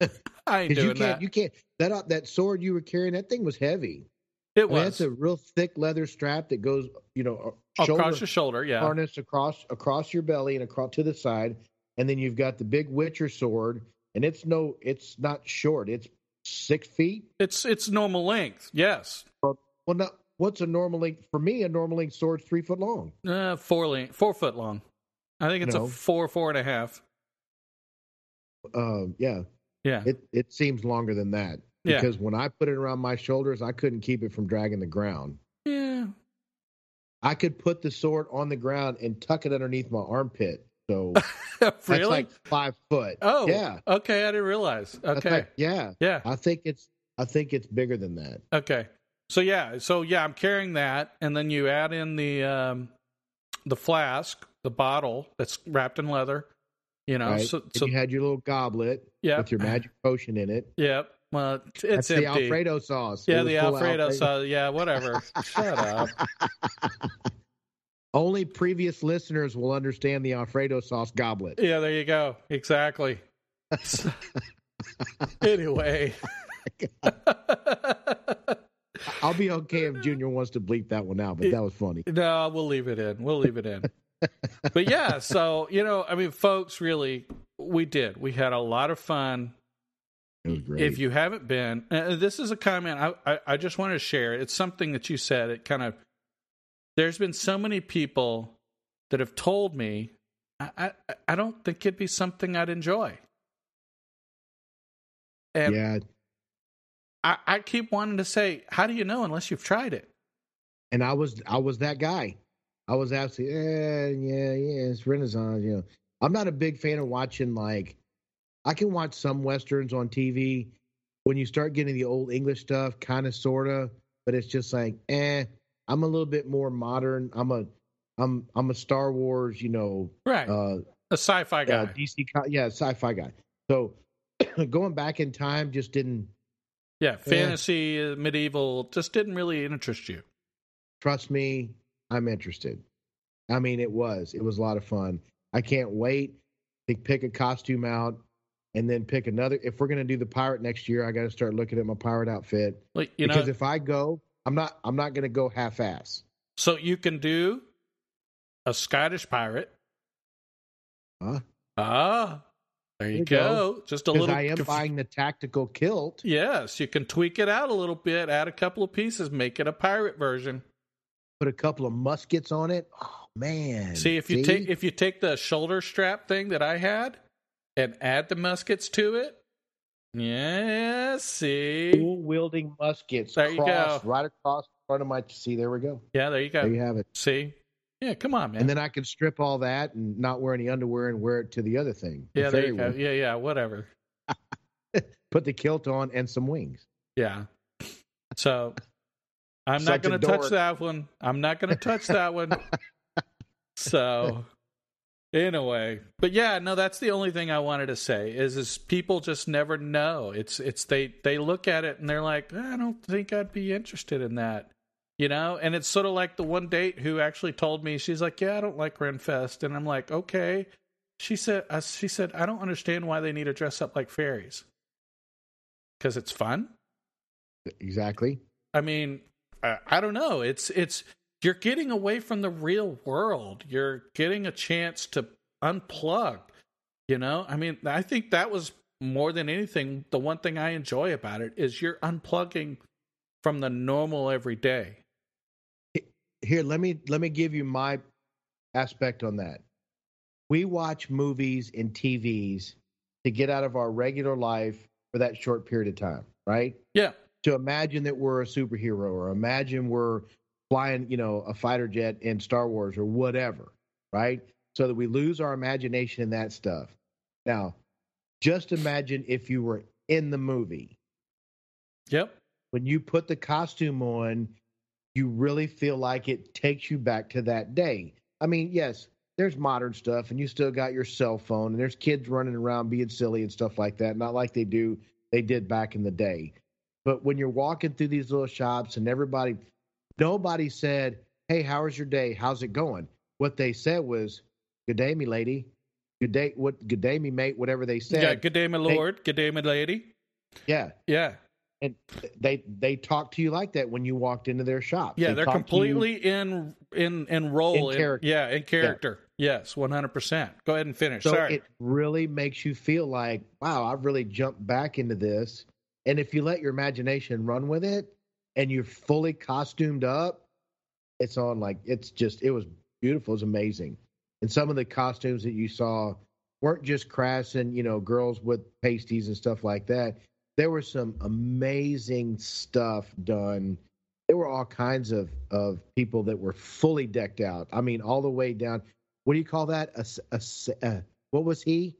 I ain't doing you can't, that. You can't. That uh, that sword you were carrying, that thing was heavy. It I was. Mean, that's a real thick leather strap that goes, you know, across your shoulder. Yeah, harness across across your belly and across to the side, and then you've got the big Witcher sword, and it's no, it's not short. It's six feet. It's it's normal length. Yes. Well, well no, what's a normal length for me? A normal length sword's three foot long. Uh, four length, four foot long. I think it's no. a four, four and a half. Uh, yeah. Yeah. It it seems longer than that yeah. because when I put it around my shoulders, I couldn't keep it from dragging the ground. Yeah. I could put the sword on the ground and tuck it underneath my armpit. So really? that's like five foot. Oh, yeah. Okay, I didn't realize. Okay, like, yeah, yeah. I think it's I think it's bigger than that. Okay, so yeah, so yeah, I'm carrying that, and then you add in the um, the flask, the bottle that's wrapped in leather, You know, right? so, so you had your little goblet yeah, with your magic potion in it. Yep. Well, it's That's the. Alfredo sauce. Yeah, the full of Alfredo sauce. Yeah, whatever. Shut up. Only previous listeners will understand the Alfredo sauce goblet. Yeah, there you go. Exactly. anyway. Oh I'll be okay if Junior wants to bleep that one out, but that was funny. No, we'll leave it in. We'll leave it in. but yeah, so you know, I mean, folks, really, we did. We had a lot of fun. It was great. If you haven't been, uh, this is a comment I, I I just want to share. It's something that you said. It kind of there's been so many people that have told me I I, I don't think it'd be something I'd enjoy. And yeah, I, I keep wanting to say, how do you know unless you've tried it? and I was I was that guy. I was absolutely yeah yeah yeah. It's Renaissance, you know. I'm not a big fan of watching like. I can watch some westerns on TV. When you start getting the old English stuff, kind of sorta, but it's just like eh. I'm a little bit more modern. I'm a I'm I'm a Star Wars, you know, Right. uh, a sci-fi guy. uh DC, yeah, sci-fi guy. So going back in time just didn't yeah, fantasy, uh, medieval, just didn't really interest you. trust me, I'm interested. I mean, it was. It was a lot of fun. I can't wait to pick a costume out and then pick another. If we're gonna do the pirate next year, I got to start looking at my pirate outfit Like you because know, if I go, I'm not. I'm not gonna go half-ass. so you can do a Scottish pirate. Huh? Ah, there you, go. go. Just a little. I am conf- buying the tactical kilt. Yes, you can tweak it out a little bit, add a couple of pieces, make it a pirate version. Put a couple of muskets on it. Oh man! See if you take if you take the shoulder strap thing that I had and add the muskets to it. Yeah, see. dual wielding muskets There you go. right across the front of my. See, there we go. Yeah, there you go. There you have it. See. Yeah, come on, man. And then I can strip all that and not wear any underwear and wear it to the other thing. the yeah, there you go. one. Yeah, yeah, whatever. Put the kilt on and some wings. Yeah. So I'm Such not going to touch that one. I'm not going to touch that one. So anyway, but yeah, no, that's the only thing I wanted to say is is people just never know. It's it's they they look at it and they're like, I don't think I'd be interested in that. You know, and it's sort of like the one date who actually told me she's like, "Yeah, I don't like Renfest," and I'm like, "Okay." She said, uh, "She said I don't understand why they need to dress up like fairies because it's fun." Exactly. I mean, I, I don't know. It's it's you're getting away from the real world. You're getting a chance to unplug. You know, I mean, I think that was more than anything the one thing I enjoy about it is you're unplugging from the normal everyday. Here, let me let me give you my aspect on that. We watch movies and TVs to get out of our regular life for that short period of time, right? Yeah, To imagine that we're a superhero or imagine we're flying, you know, a fighter jet in Star Wars or whatever, right? So that we lose our imagination in that stuff. Now, just imagine if you were in the movie yep, when you put the costume on, you really feel like it takes you back to that day. I mean, yes, there's modern stuff and you still got your cell phone and there's kids running around being silly and stuff like that, not like they do they did back in the day. But when you're walking through these little shops and everybody nobody said, "Hey, how was your day? How's it going?" What they said was, "Good day, me lady." Good day, what? Good day, me mate. Whatever they said. yeah. Good day, my lord. Good day, my lady. yeah Yeah, and they they talk to you like that when you walked into their shop. yeah. They are talk to you- completely in in in role. In character. yeah, in character. Yes, one hundred percent. Go ahead and finish. so Sorry. it really makes you feel like, wow, I've really jumped back into this. And if you let your imagination run with it, and you're fully costumed up, it's on like it's just it was beautiful. It's amazing. And some of the costumes that you saw weren't just crass and you know girls with pasties and stuff like that. There was some amazing stuff done. There were all kinds of of people that were fully decked out. I mean, all the way down. What do you call that? A a what was he?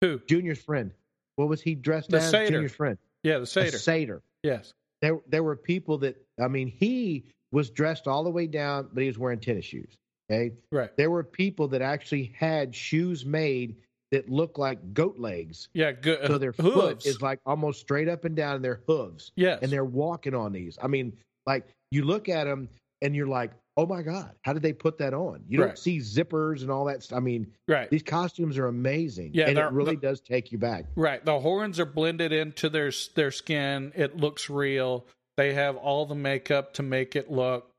Who? Junior's friend. What was he dressed The as? satyr. Junior's friend. Yeah, the A satyr. satyr. yes. There, there were people that. I mean, he was dressed all the way down, but he was wearing tennis shoes. Okay. Right. There were people that actually had shoes made that look like goat legs. Yeah, good. So their uh, hooves. foot is like almost straight up and down in their hooves. yes, And they're walking on these. I mean, like you look at them and you're like, oh my God, how did they put that on? You Right. don't see zippers and all that. Stuff. I mean, right. these costumes are amazing. Yeah, and it really the- does take you back. Right. The horns are blended into their their skin. It looks real. They have all the makeup to make it look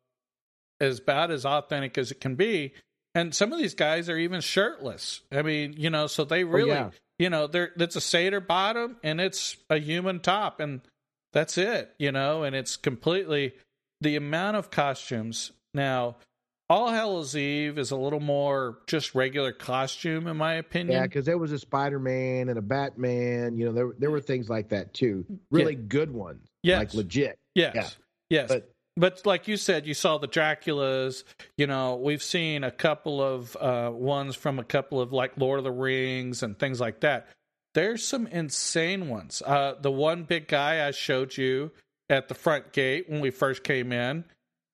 as bad as authentic as it can be. And some of these guys are even shirtless. I mean, you know, so they oh, really, yeah. you know, they're it's a satyr bottom and it's a human top and that's it, you know, and it's completely the amount of costumes. Now, All Hallows Eve is a little more just regular costume in my opinion. Yeah, because there was a Spider Man and a Batman. You know, there there were things like that too. Really good ones, Yes. like legit. Yes. Yeah. Yes. But but like you said, you saw the Draculas. You know, we've seen a couple of uh, ones from a couple of like Lord of the Rings and things like that. There's some insane ones. Uh, the one big guy I showed you at the front gate when we first came in,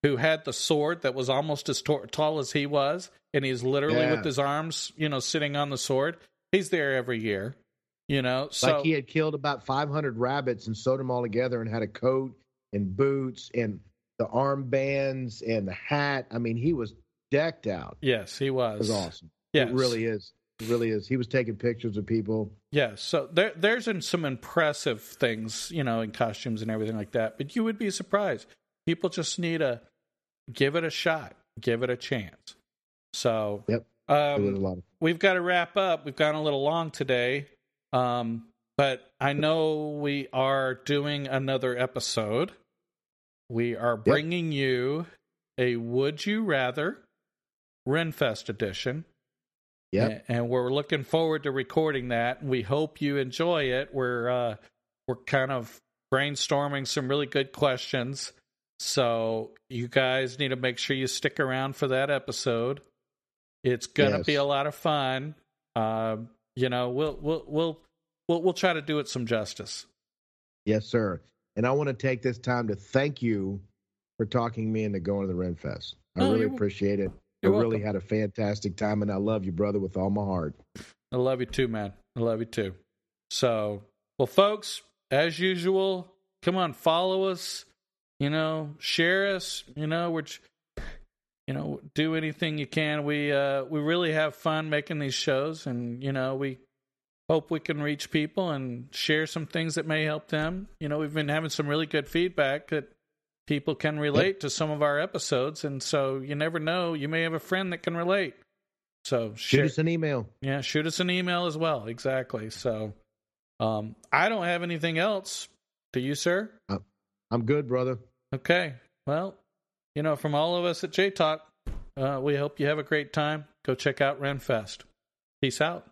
who had the sword that was almost as tor- tall as he was, and he's literally Yeah. with his arms, you know, sitting on the sword. He's there every year. You know, so like he had killed about 500 rabbits and sewed them all together and had a coat and boots and the armbands and the hat. I mean, he was decked out. yes, he It was. was awesome. Yes. It really is. It really is. He was taking pictures of people. Yeah, so there there's some impressive things, you know, in costumes and everything like that. But you would be surprised. People just need to give it a shot, give it a chance. So, Yep. Was um, we've got to wrap up. We've gone a little long today, um, but I know we are doing another episode. We are bringing you a Would You Rather Renfest edition. Yeah, And we're looking forward to recording that. We hope you enjoy it. We're uh, we're kind of brainstorming some really good questions. So you guys need to make sure you stick around for that episode. It's gonna Yes. be a lot of fun. Uh, you know, we'll we'll we'll we'll we'll try to do it some justice. Yes, sir. And I want to take this time to thank you for talking me into going to the Renfest. I Oh, really appreciate it. I really welcome. had a fantastic time, and I love you, brother, with all my heart. I love you too, man. I love you too. So, well, folks, as usual, come on, follow us. You know, share us. You know, which, you know, do anything you can. We uh, we really have fun making these shows, and you know, we hope we can reach people and share some things that may help them. You know, we've been having some really good feedback that people can relate to some of our episodes, and so you never know, you may have a friend that can relate. So Shoot us an email. yeah, shoot us an email as well. Exactly. So, um, I don't have anything else. Do you, sir? I'm good, brother. Okay. Well, you know, from all of us at J Talk, uh, we hope you have a great time. Go check out Renfest. Peace out.